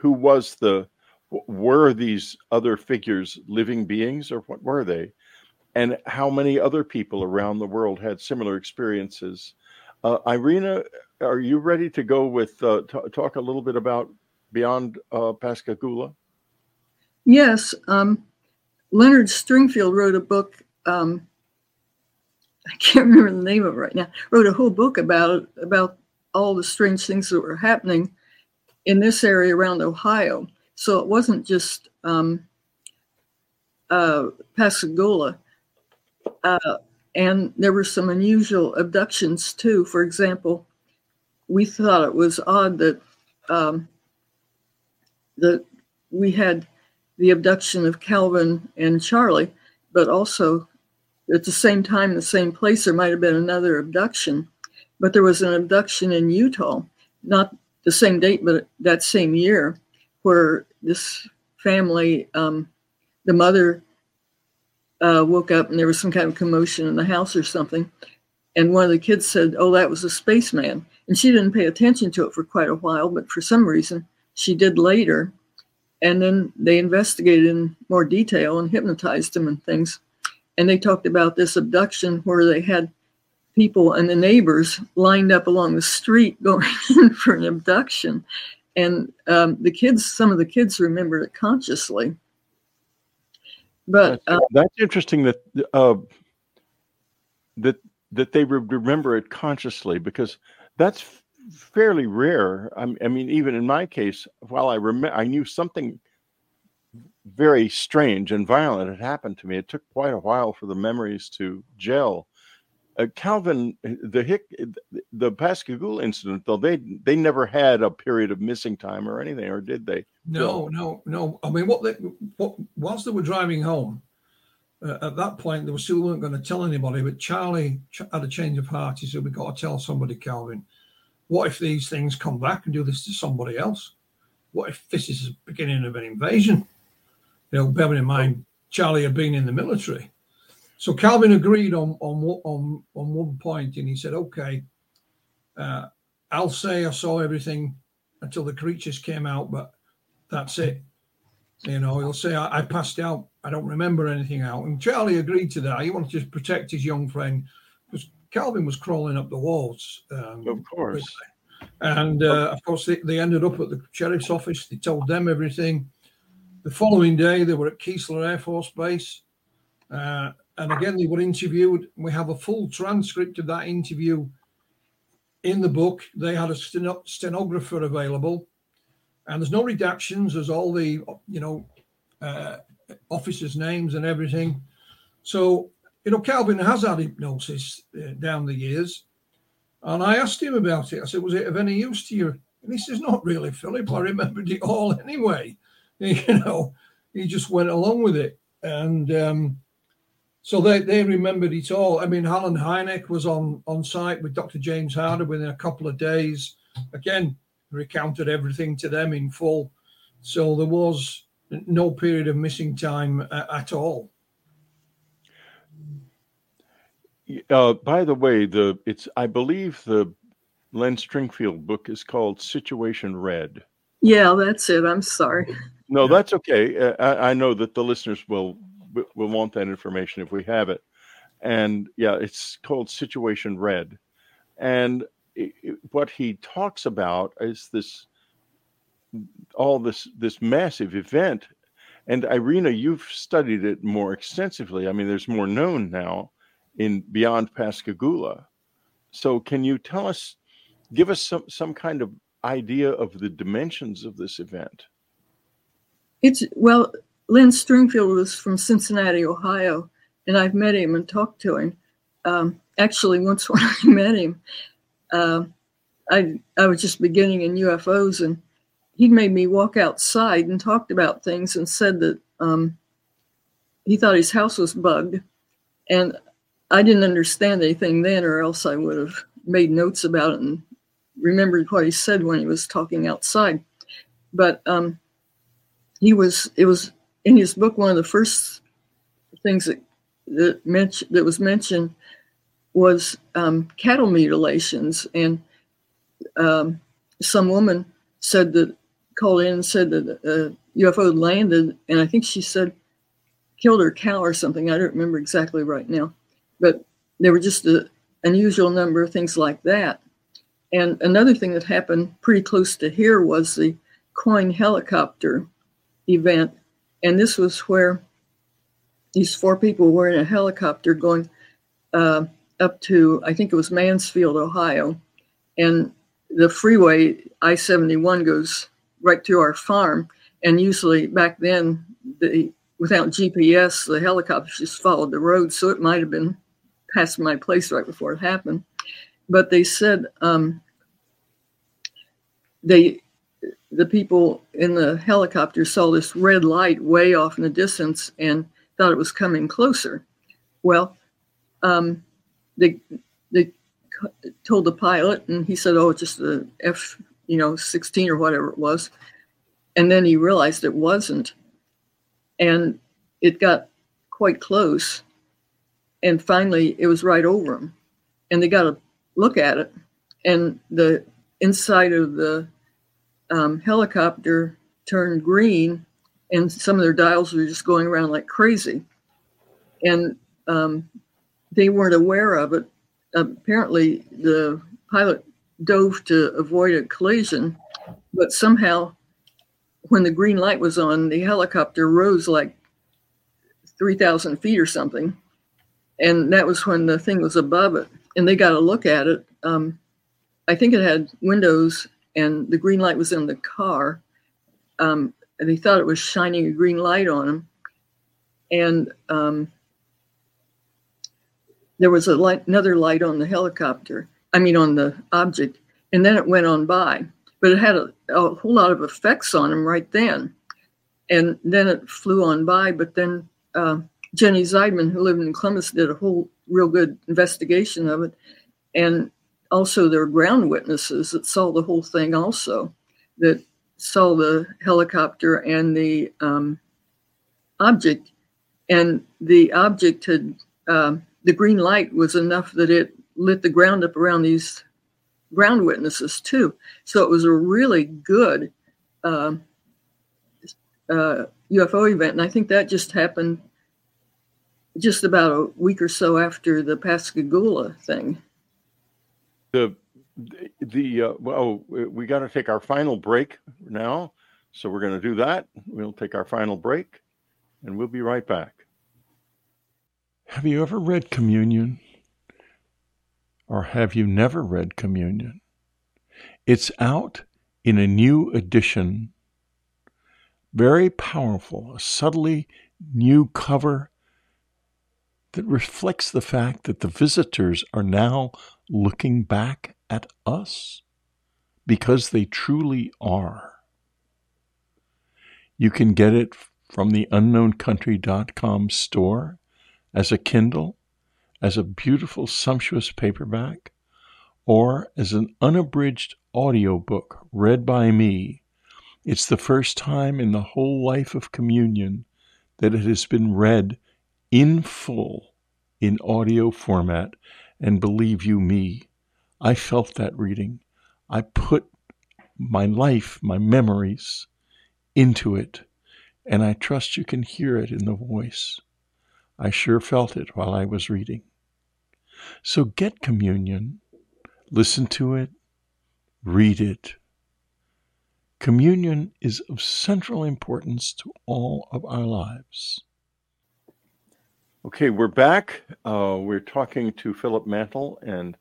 who was the? Were these other figures living beings, or what were they? And how many other people around the world had similar experiences. Uh, Irena, are you ready to go with uh, t- talk a little bit about beyond uh, Pascagoula? Yes, um, Leonard Stringfield wrote a book. Um, I can't remember the name of it right now. Wrote a whole book about it, about all the strange things that were happening in this area around Ohio. So it wasn't just um, uh, Pascagoula. Uh, and there were some unusual abductions too. For example, we thought it was odd that um, that we had the abduction of Calvin and Charlie, but also at the same time, the same place, there might have been another abduction. But there was an abduction in Utah, not the same date, but that same year, where this family, um, the mother uh, woke up and there was some kind of commotion in the house or something. And one of the kids said, Oh, that was a spaceman. And she didn't pay attention to it for quite a while, but for some reason she did later. And then they investigated in more detail and hypnotized him and things. And they talked about this abduction where they had people and the neighbors lined up along the street going in for an abduction. And um, the kids, some of the kids remembered it consciously. But uh, that's interesting that uh, that that they remember it consciously because that's fairly rare. I mean, even in my case, while I remember, I knew something very strange and violent had happened to me. It took quite a while for the memories to gel uh, Calvin, the Hick, the Pascagoula incident, though they they never had a period of missing time or anything, or did they? No, no, no. I mean, what they what whilst they were driving home, uh, at that point they still weren't going to tell anybody. But Charlie had a change of heart. He said, "We got to tell somebody, Calvin. What if these things come back and do this to somebody else? What if this is the beginning of an invasion?" You know, bearing in mind Charlie had been in the military so Calvin agreed on on on on one point, and he said, "Okay, uh, I'll say I saw everything until the creatures came out, but that's it." You know, he'll say, I, I, passed out. I don't remember anything out." And Charlie agreed to that. He wanted to protect his young friend because Calvin was crawling up the walls. Um, of course. And uh, of course, they, they ended up at the sheriff's office. They told them everything. The following day, they were at Keesler Air Force Base. Uh, and again, they were interviewed. We have a full transcript of that interview in the book. They had a stenographer available, and there's no redactions. There's all the you know uh, officers' names and everything. So you know, Calvin has had hypnosis uh, down the years, and I asked him about it. I said, "Was it of any use to you?" And he says, "Not really, Philip. I remembered it all anyway." You know, he just went along with it, and. Um, so they, they remembered it all. I mean, Allen Hynek was on, on site with Dr. James Harder within a couple of days. Again, recounted everything to them in full. So there was no period of missing time uh, at all. Uh, by the way, the it's I believe the Len Stringfield book is called Situation Red. Yeah, that's it. I'm sorry. No, that's okay. Uh, I, I know that the listeners will we'll want that information if we have it. And yeah, it's called Situation Red. And it, it, what he talks about is this all this this massive event and irena you've studied it more extensively i mean there's more known now in beyond pascagoula so can you tell us give us some some kind of idea of the dimensions of this event it's well len stringfield was from cincinnati ohio and i've met him and talked to him um, actually once when i met him uh, I I was just beginning in UFOs, and he made me walk outside and talked about things and said that um, he thought his house was bugged, and I didn't understand anything then, or else I would have made notes about it and remembered what he said when he was talking outside. But um, he was it was in his book one of the first things that that, that was mentioned was um, cattle mutilations, and um, some woman said that called in and said that a UFO landed, and I think she said killed her cow or something. I don't remember exactly right now, but there were just an unusual number of things like that. And another thing that happened pretty close to here was the Coyne helicopter event, and this was where these four people were in a helicopter going. Uh, up to, I think it was Mansfield, Ohio. And the freeway, I 71, goes right through our farm. And usually back then, the without GPS, the helicopters just followed the road. So it might have been past my place right before it happened. But they said um, they the people in the helicopter saw this red light way off in the distance and thought it was coming closer. Well, um, they they told the pilot, and he said, "Oh, it's just a F, you know, 16 or whatever it was." And then he realized it wasn't, and it got quite close, and finally it was right over him, and they got a look at it, and the inside of the um, helicopter turned green, and some of their dials were just going around like crazy, and um, they weren't aware of it. Apparently, the pilot dove to avoid a collision, but somehow, when the green light was on, the helicopter rose like 3,000 feet or something. And that was when the thing was above it. And they got a look at it. Um, I think it had windows, and the green light was in the car. Um, and they thought it was shining a green light on them. And um, there was a light, another light on the helicopter, I mean, on the object, and then it went on by. But it had a, a whole lot of effects on him right then. And then it flew on by. But then uh, Jennie Zeidman, who lived in Columbus, did a whole real good investigation of it. And also, there were ground witnesses that saw the whole thing, also, that saw the helicopter and the um, object. And the object had. Um, the green light was enough that it lit the ground up around these ground witnesses too. So it was a really good uh, uh, UFO event, and I think that just happened just about a week or so after the Pascagoula thing. The the uh, well, we got to take our final break now, so we're going to do that. We'll take our final break, and we'll be right back. Have you ever read Communion? Or have you never read Communion? It's out in a new edition, very powerful, a subtly new cover that reflects the fact that the visitors are now looking back at us because they truly are. You can get it from the unknowncountry.com store as a Kindle, as a beautiful, sumptuous paperback, or as an unabridged audiobook read by me. It's the first time in the whole life of communion that it has been read in full in audio format. And believe you me, I felt that reading. I put my life, my memories into it, and I trust you can hear it in the voice. I sure felt it while I was reading. So get communion, listen to it, read it. Communion is of central importance to all of our lives. Okay, we're back. Uh, we're talking to Philip Mantle and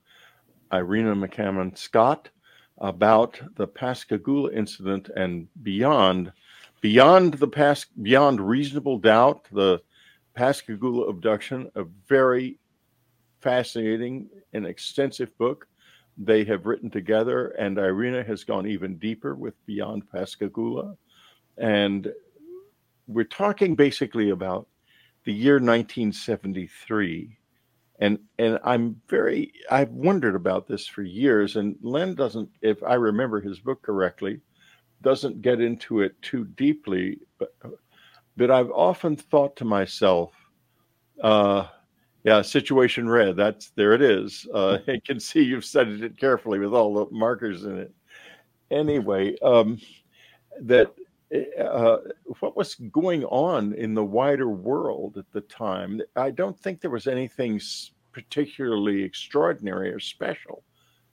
Irena McCammon Scott about the Pascagoula incident and beyond, beyond the past, beyond reasonable doubt, the Pascagoula abduction, a very fascinating and extensive book they have written together, and Irena has gone even deeper with Beyond Pascagoula. And we're talking basically about the year 1973 and and I'm very I've wondered about this for years and Len doesn't if I remember his book correctly doesn't get into it too deeply but but I've often thought to myself uh yeah situation red that's there it is. Uh I can see you've studied it carefully with all the markers in it. Anyway um that uh, what was going on in the wider world at the time. I don't think there was anything particularly extraordinary or special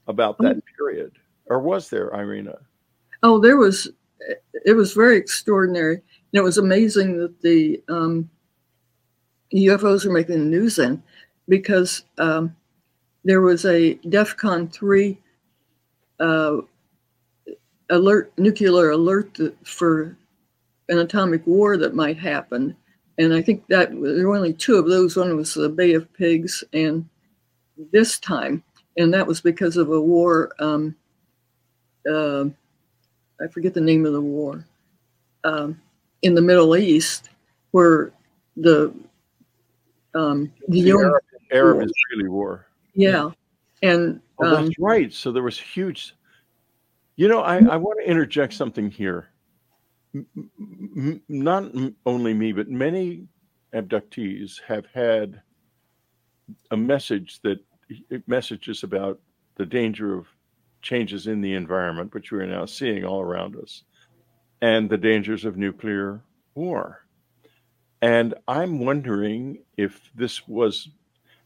about that mm. period, or was there, Irena? Oh, there was. It was very extraordinary. And it was amazing that the um, UFOs were making the news then, because um, there was a DEFCON three uh, alert, nuclear alert for an atomic war that might happen. And I think that there were only two of those. One was the Bay of Pigs, and this time, and that was because of a war. Um, uh, I forget the name of the war um, in the Middle East, where the um, the, the Arab, Arab Israeli war. Yeah, and oh, that's um, right. So there was huge. You know, I, mm-hmm. I want to interject something here not only me, but many abductees have had a message that messages about the danger of changes in the environment, which we are now seeing all around us, and the dangers of nuclear war. And I'm wondering if this was,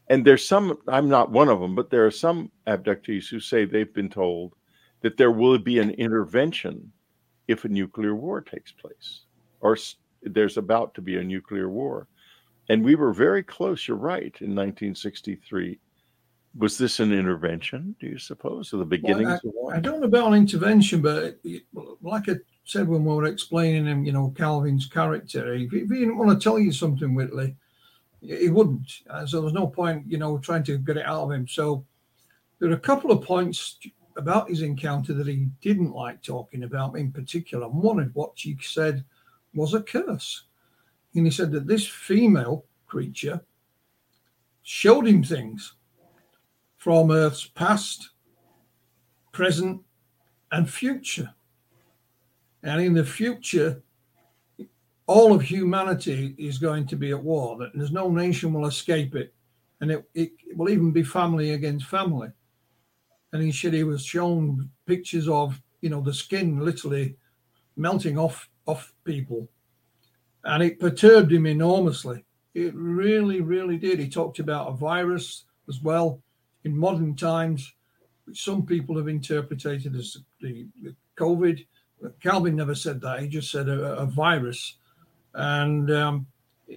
and there's some, I'm not one of them, but there are some abductees who say they've been told that there will be an intervention if a nuclear war takes place or there's about to be a nuclear war. And we were very close, you're right, in 1963. Was this an intervention, do you suppose, or the beginnings well, I, of war? I don't know about an intervention, but like I said when we were explaining him, you know, Calvin's character, if, if he didn't want to tell you something, Whitley, he wouldn't. Uh, so there's no point, you know, trying to get it out of him. So there are a couple of points about his encounter that he didn't like talking about in particular. One of what she said was a curse. And he said that this female creature showed him things from Earth's past, present, and future. And in the future, all of humanity is going to be at war. That there's no nation will escape it, and it, it will even be family against family and he said he was shown pictures of you know the skin literally melting off off people. And it perturbed him enormously. It really really did. He talked about a virus as well in modern times which some people have interpreted as the, the covid. Calvin never said that. He just said a, a virus. And um,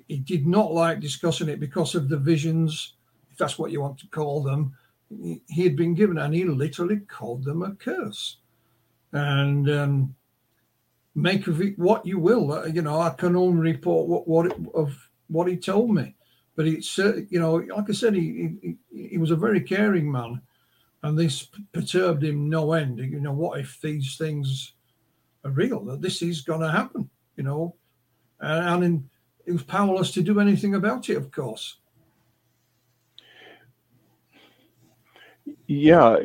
he did not like discussing it because of the visions if that's what you want to call them he had been given, and he literally called them a curse. And um, make of it what you will. Uh, you know, I can only report what what it, of what he told me. But it's uh, you know, like I said, he, he he was a very caring man, and this perturbed him no end. You know, what if these things are real? That this is going to happen? You know, and, and in, he was powerless to do anything about it, of course. Yeah,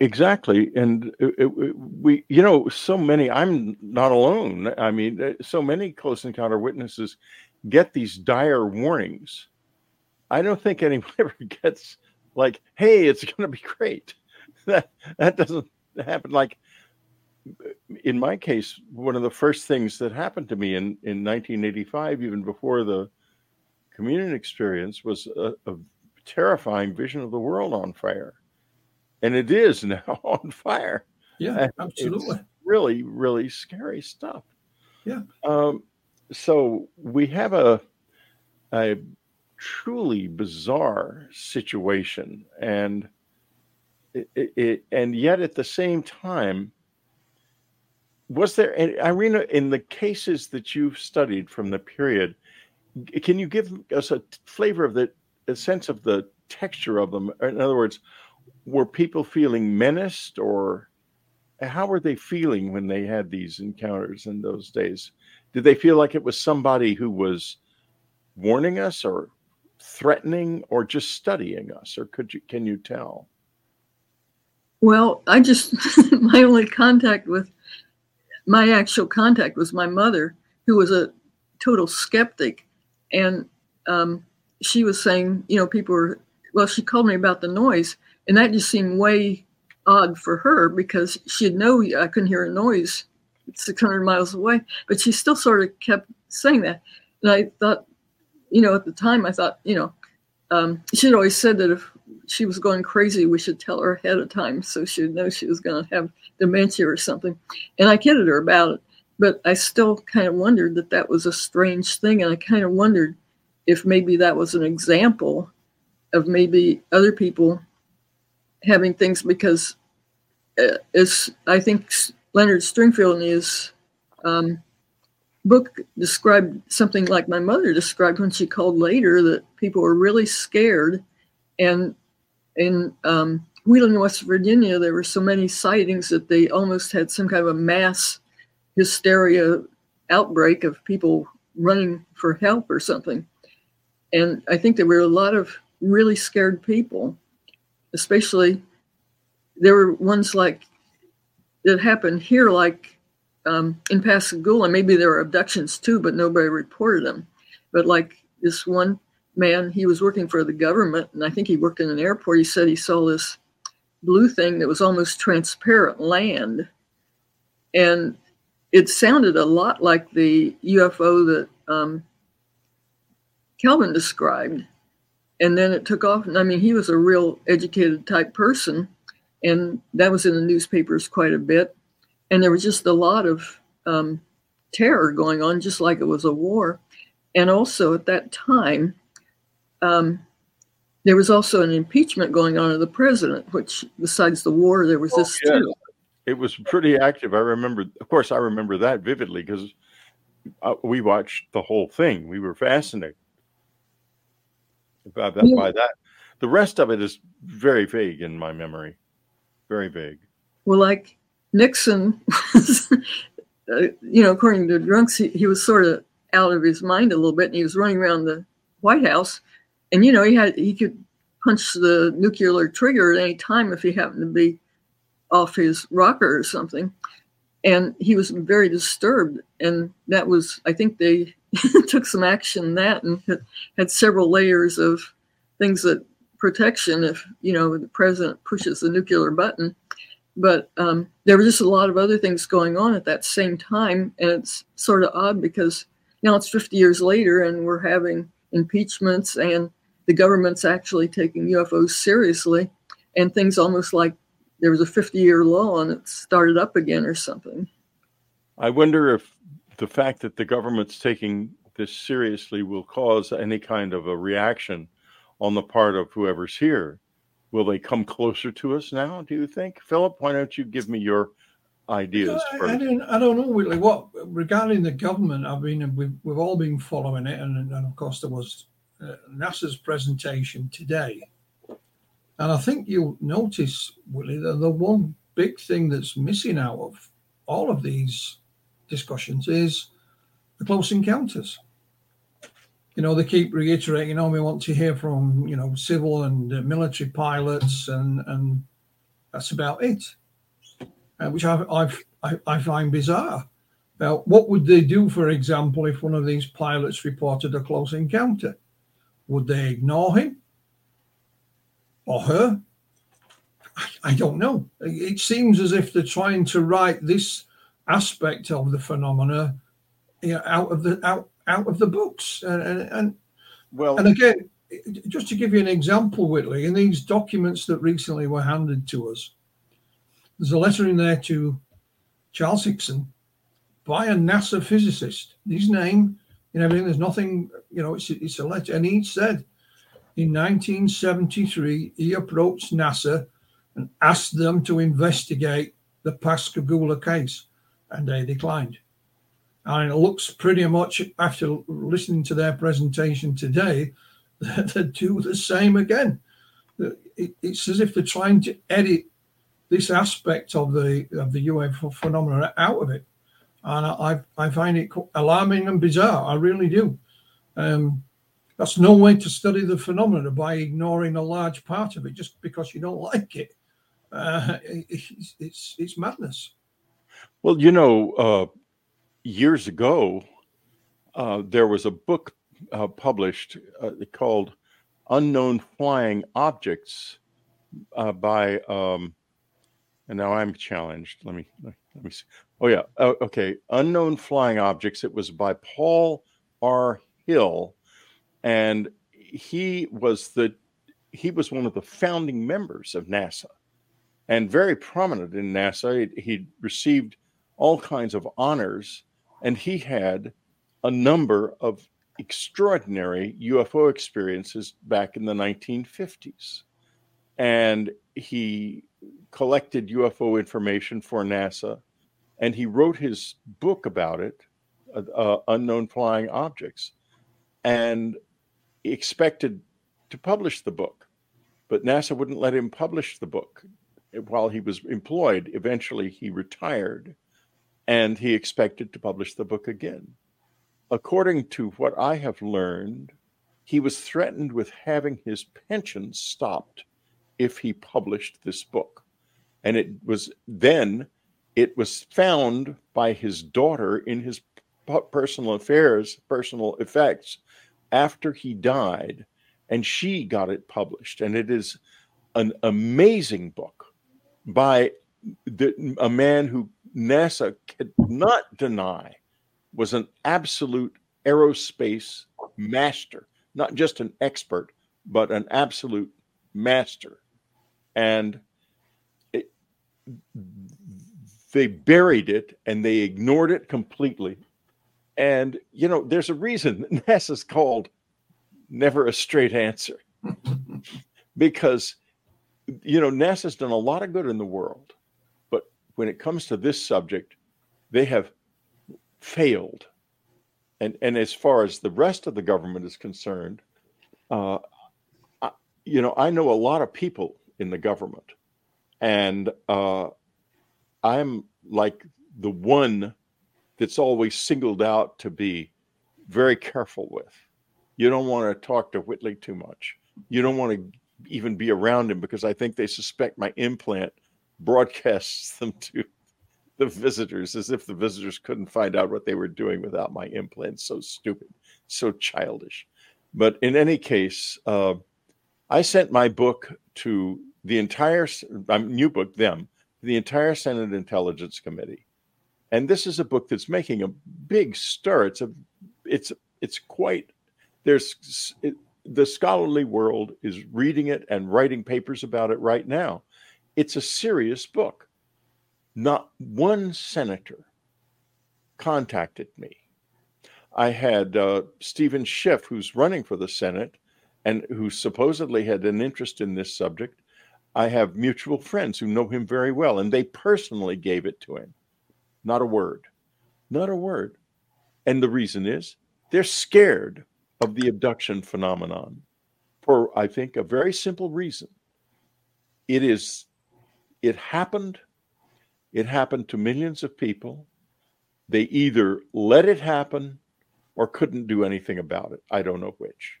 exactly. And it, it, we, you know, so many, I'm not alone. I mean, uh, so many close encounter witnesses get these dire warnings. I don't think anyone ever gets like, hey, it's going to be great. That, that doesn't happen. Like, in my case, one of the first things that happened to me in, in 1985, even before the communion experience, was a, a terrifying vision of the world on fire and it is now on fire. Yeah, absolutely. It's really, really scary stuff. Yeah. Um, so we have a a truly bizarre situation, and it, it, it and yet at the same time, was there and Irena in the cases that you've studied from the period? Can you give us a flavor of the a sense of the texture of them? In other words, were people feeling menaced or how were they feeling when they had these encounters in those days? Did they feel like it was somebody who was warning us or threatening or just studying us or could you can you tell? Well, I just my only contact with my actual contact was my mother, who was a total skeptic, and um, she was saying, you know, people were well. She called me about the noise, and that just seemed way odd for her because she'd know I couldn't hear a noise 600 miles away, but she still sort of kept saying that. And I thought, you know, at the time, I thought, you know, um, she'd always said that if she was going crazy, we should tell her ahead of time so she'd know she was going to have dementia or something. And I kidded her about it, but I still kind of wondered that that was a strange thing. And I kind of wondered if maybe that was an example of maybe other people having things because uh, as I think Leonard Stringfield in his um, book described something like my mother described when she called later that people were really scared. And in um, Wheeling, West Virginia, there were so many sightings that they almost had some kind of a mass hysteria outbreak of people running for help or something. And I think there were a lot of really scared people especially there were ones like that happened here, like um, in Pascagoula. Maybe there were abductions too, but nobody reported them. But like this one man, he was working for the government, and I think he worked in an airport. He said he saw this blue thing that was almost transparent land, and it sounded a lot like the UFO that um, Calvin described and then it took off. And I mean, he was a real educated type person, and that was in the newspapers quite a bit. And there was just a lot of um, terror going on, just like it was a war. And also at that time, um, there was also an impeachment going on of the president, which besides the war, there was oh, this too. It was pretty active. I remember, of course, I remember that vividly because uh, we watched the whole thing. We were fascinated by that, by that. The rest of it is very vague in my memory. Very vague. Well, like Nixon, was, uh, you know, according to drunks, he, he was sort of out of his mind a little bit, and he was running around the White House, and you know, he had he could punch the nuclear trigger at any time if he happened to be off his rocker or something. And he was very disturbed, and that was, I think, they took some action in that and had several layers of things that protection if you know the president pushes the nuclear button. But um, there were just a lot of other things going on at that same time and it's sort of odd because now it's 50 years later and we're having impeachments and the government's actually taking ufos seriously and things almost like there was a 50 year lull and it started up again or something. I wonder if the fact that the government's taking this seriously will cause any kind of a reaction on the part of whoever's here. Will they come closer to us now? Do you think, Philip? Why don't you give me your ideas I, first? I, don't, I don't know really what regarding the government. I mean, we've we've all been following it, and, and of course there was uh, NASA's presentation today, and I think you'll notice, Whitley, that the one big thing that's missing out of all of these discussions is the close encounters. You know, they keep reiterating, you know, we want to hear from, you know, civil and uh, military pilots, and and that's about it, uh, which I've, I've, I, I find bizarre. Now, what would they do, for example, if one of these pilots reported a close encounter? Would they ignore him or her? I, I don't know. It seems as if they're trying to write this aspect of the phenomena you know, out of the out out of the books and and, and well and again just to give you an example, Whitley, in these documents that recently were handed to us, there's a letter in there to Charles Hickson by a NASA physicist. His name and everything. There's nothing, you know, it's, it's a letter. And he said in 1973, he approached NASA and asked them to investigate the Pascagoula case, and they declined. And it looks pretty much, after listening to their presentation today, that they do the same again. It's as if they're trying to edit this aspect of the of the UFO phenomenon out of it, and I I find it alarming and bizarre. I really do. Um, that's no way to study the phenomenon by ignoring a large part of it just because you don't like it. Uh, it's, it's, it's madness. Well, you know, uh, years ago, uh, there was a book uh, published uh, called "Unknown Flying Objects" uh, by, um, and now I'm challenged. Let me let me see. Oh yeah, oh, okay. "Unknown Flying Objects." It was by Paul R. Hill, and he was the he was one of the founding members of NASA and very prominent in NASA. He, he received all kinds of honors, and he had a number of extraordinary UFO experiences back in the 1950s. And he collected UFO information for NASA, and he wrote his book about it, uh, uh, Unknown Flying Objects, and expected to publish the book. But NASA wouldn't let him publish the book while he was employed. Eventually, he retired and he expected to publish the book again. According to what I have learned, he was threatened with having his pension stopped if he published this book. And it was then it was found by his daughter in his personal affairs, personal effects after he died, and she got it published. And it is an amazing book by the, a man who NASA could not deny was an absolute aerospace master, not just an expert, but an absolute master. And it, they buried it and they ignored it completely. And, you know, there's a reason NASA's called never a straight answer because you know, NASA's done a lot of good in the world, when it comes to this subject, they have failed. And and as far as the rest of the government is concerned, uh, I, you know, I know a lot of people in the government, and uh, I'm like the one that's always singled out to be very careful with. You don't want to talk to Whitley too much. You don't want to even be around him because I think they suspect my implant broadcasts them to the visitors as if the visitors couldn't find out what they were doing without my implant. So stupid, so childish. But in any case, uh, I sent my book to the entire new book, them, the entire Senate Intelligence Committee, and this is a book that's making a big stir. It's a, it's it's quite there's it, the scholarly world is reading it and writing papers about it right now. It's a serious book. Not one senator contacted me. I had uh, Stephen Schiff, who's running for the Senate and who supposedly had an interest in this subject. I have mutual friends who know him very well, and they personally gave it to him. Not a word. Not a word. And the reason is they're scared of the abduction phenomenon for, I think, a very simple reason. It is, it happened, it happened to millions of people. They either let it happen or couldn't do anything about it. I don't know which.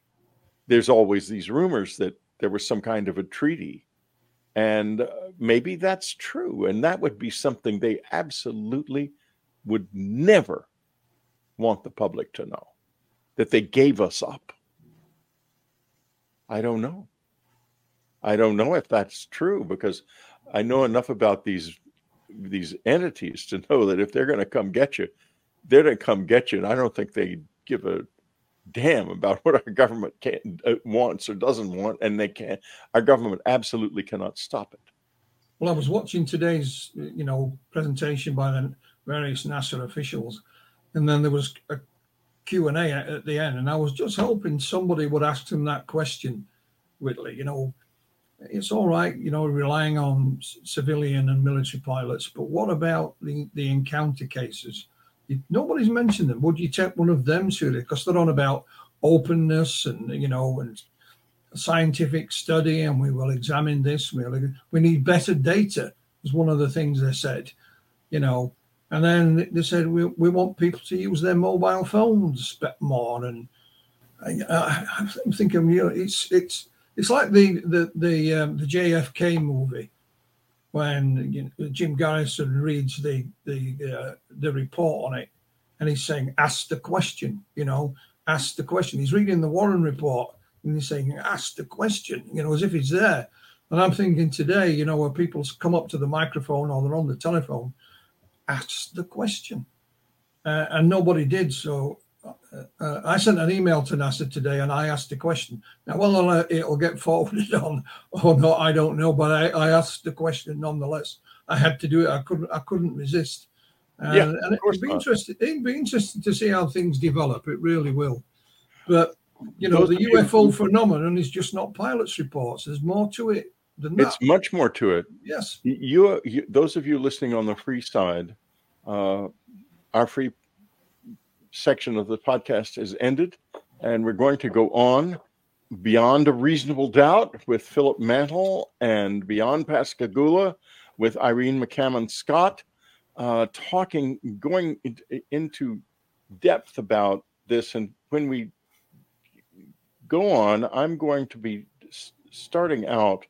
There's always these rumors that there was some kind of a treaty. And uh, maybe that's true. And that would be something they absolutely would never want the public to know that they gave us up. I don't know. I don't know if that's true because I know enough about these these entities to know that if they're going to come get you, they're going to come get you. And I don't think they give a damn about what our government can uh, wants or doesn't want, and they can't. Our government absolutely cannot stop it. Well, I was watching today's, you know, presentation by the various NASA officials, and then there was a Q and A at the end, and I was just hoping somebody would ask them that question, Whitley. You know, it's all right, you know, relying on civilian and military pilots, but what about the the encounter cases? Nobody's mentioned them. Would you take one of them seriously? Because they're on about openness and you know and scientific study, and we will examine this. We'll, we need better data. Was one of the things they said, you know. And then they said we, we want people to use their mobile phones more. And uh, I, am thinking, you know, it's it's it's like the the the um, the JFK movie when you know, Jim Garrison reads the the uh, the report on it, and he's saying, "Ask the question," you know, ask the question. He's reading the Warren report, and he's saying, "Ask the question," you know, as if he's there. And I'm thinking today, you know, where people come up to the microphone or they're on the telephone, ask the question, uh, and nobody did. So uh, I sent an email to NASA today and I asked the question. Now, whether it'll get forwarded on or not, I don't know. But I, I asked the question nonetheless. I had to do it. I couldn't. I couldn't resist. Uh, yeah, and it'd be interesting. It'd be interesting to see how things develop. It really will. But you know, Those the UFO phenomenon is just not pilots' reports. There's more to it than that. It's much more to it. Yes. You, you those of you listening on the free side, uh, our free section of the podcast is ended, and we're going to go on beyond a reasonable doubt with Philip Mantle and beyond Pascagoula with Irena McCammon Scott, uh, talking, going into depth about this. And when we go on, I'm going to be starting out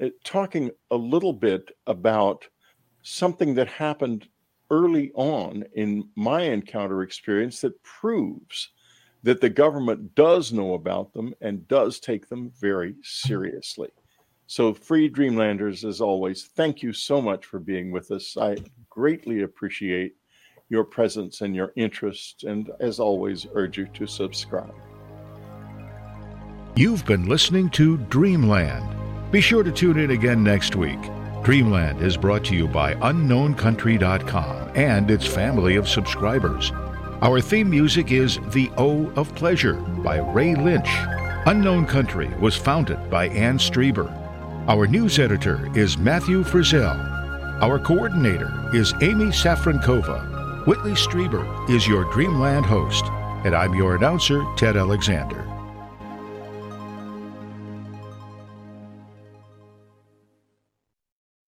uh, talking a little bit about something that happened early on in my encounter experience that proves that the government does know about them and does take them very seriously. So, Free Dreamlanders, as always, thank you so much for being with us. I greatly appreciate your presence and your interest, and as always, urge you to subscribe. You've been listening to Dreamland. Be sure to tune in again next week. Dreamland is brought to you by UnknownCountry.com and its family of subscribers. Our theme music is The O of Pleasure by Ray Lynch. Unknown Country was founded by Anne Strieber. Our news editor is Matthew Frizzell. Our coordinator is Amy Safrankova. Whitley Strieber is your Dreamland host, and I'm your announcer, Ted Alexander.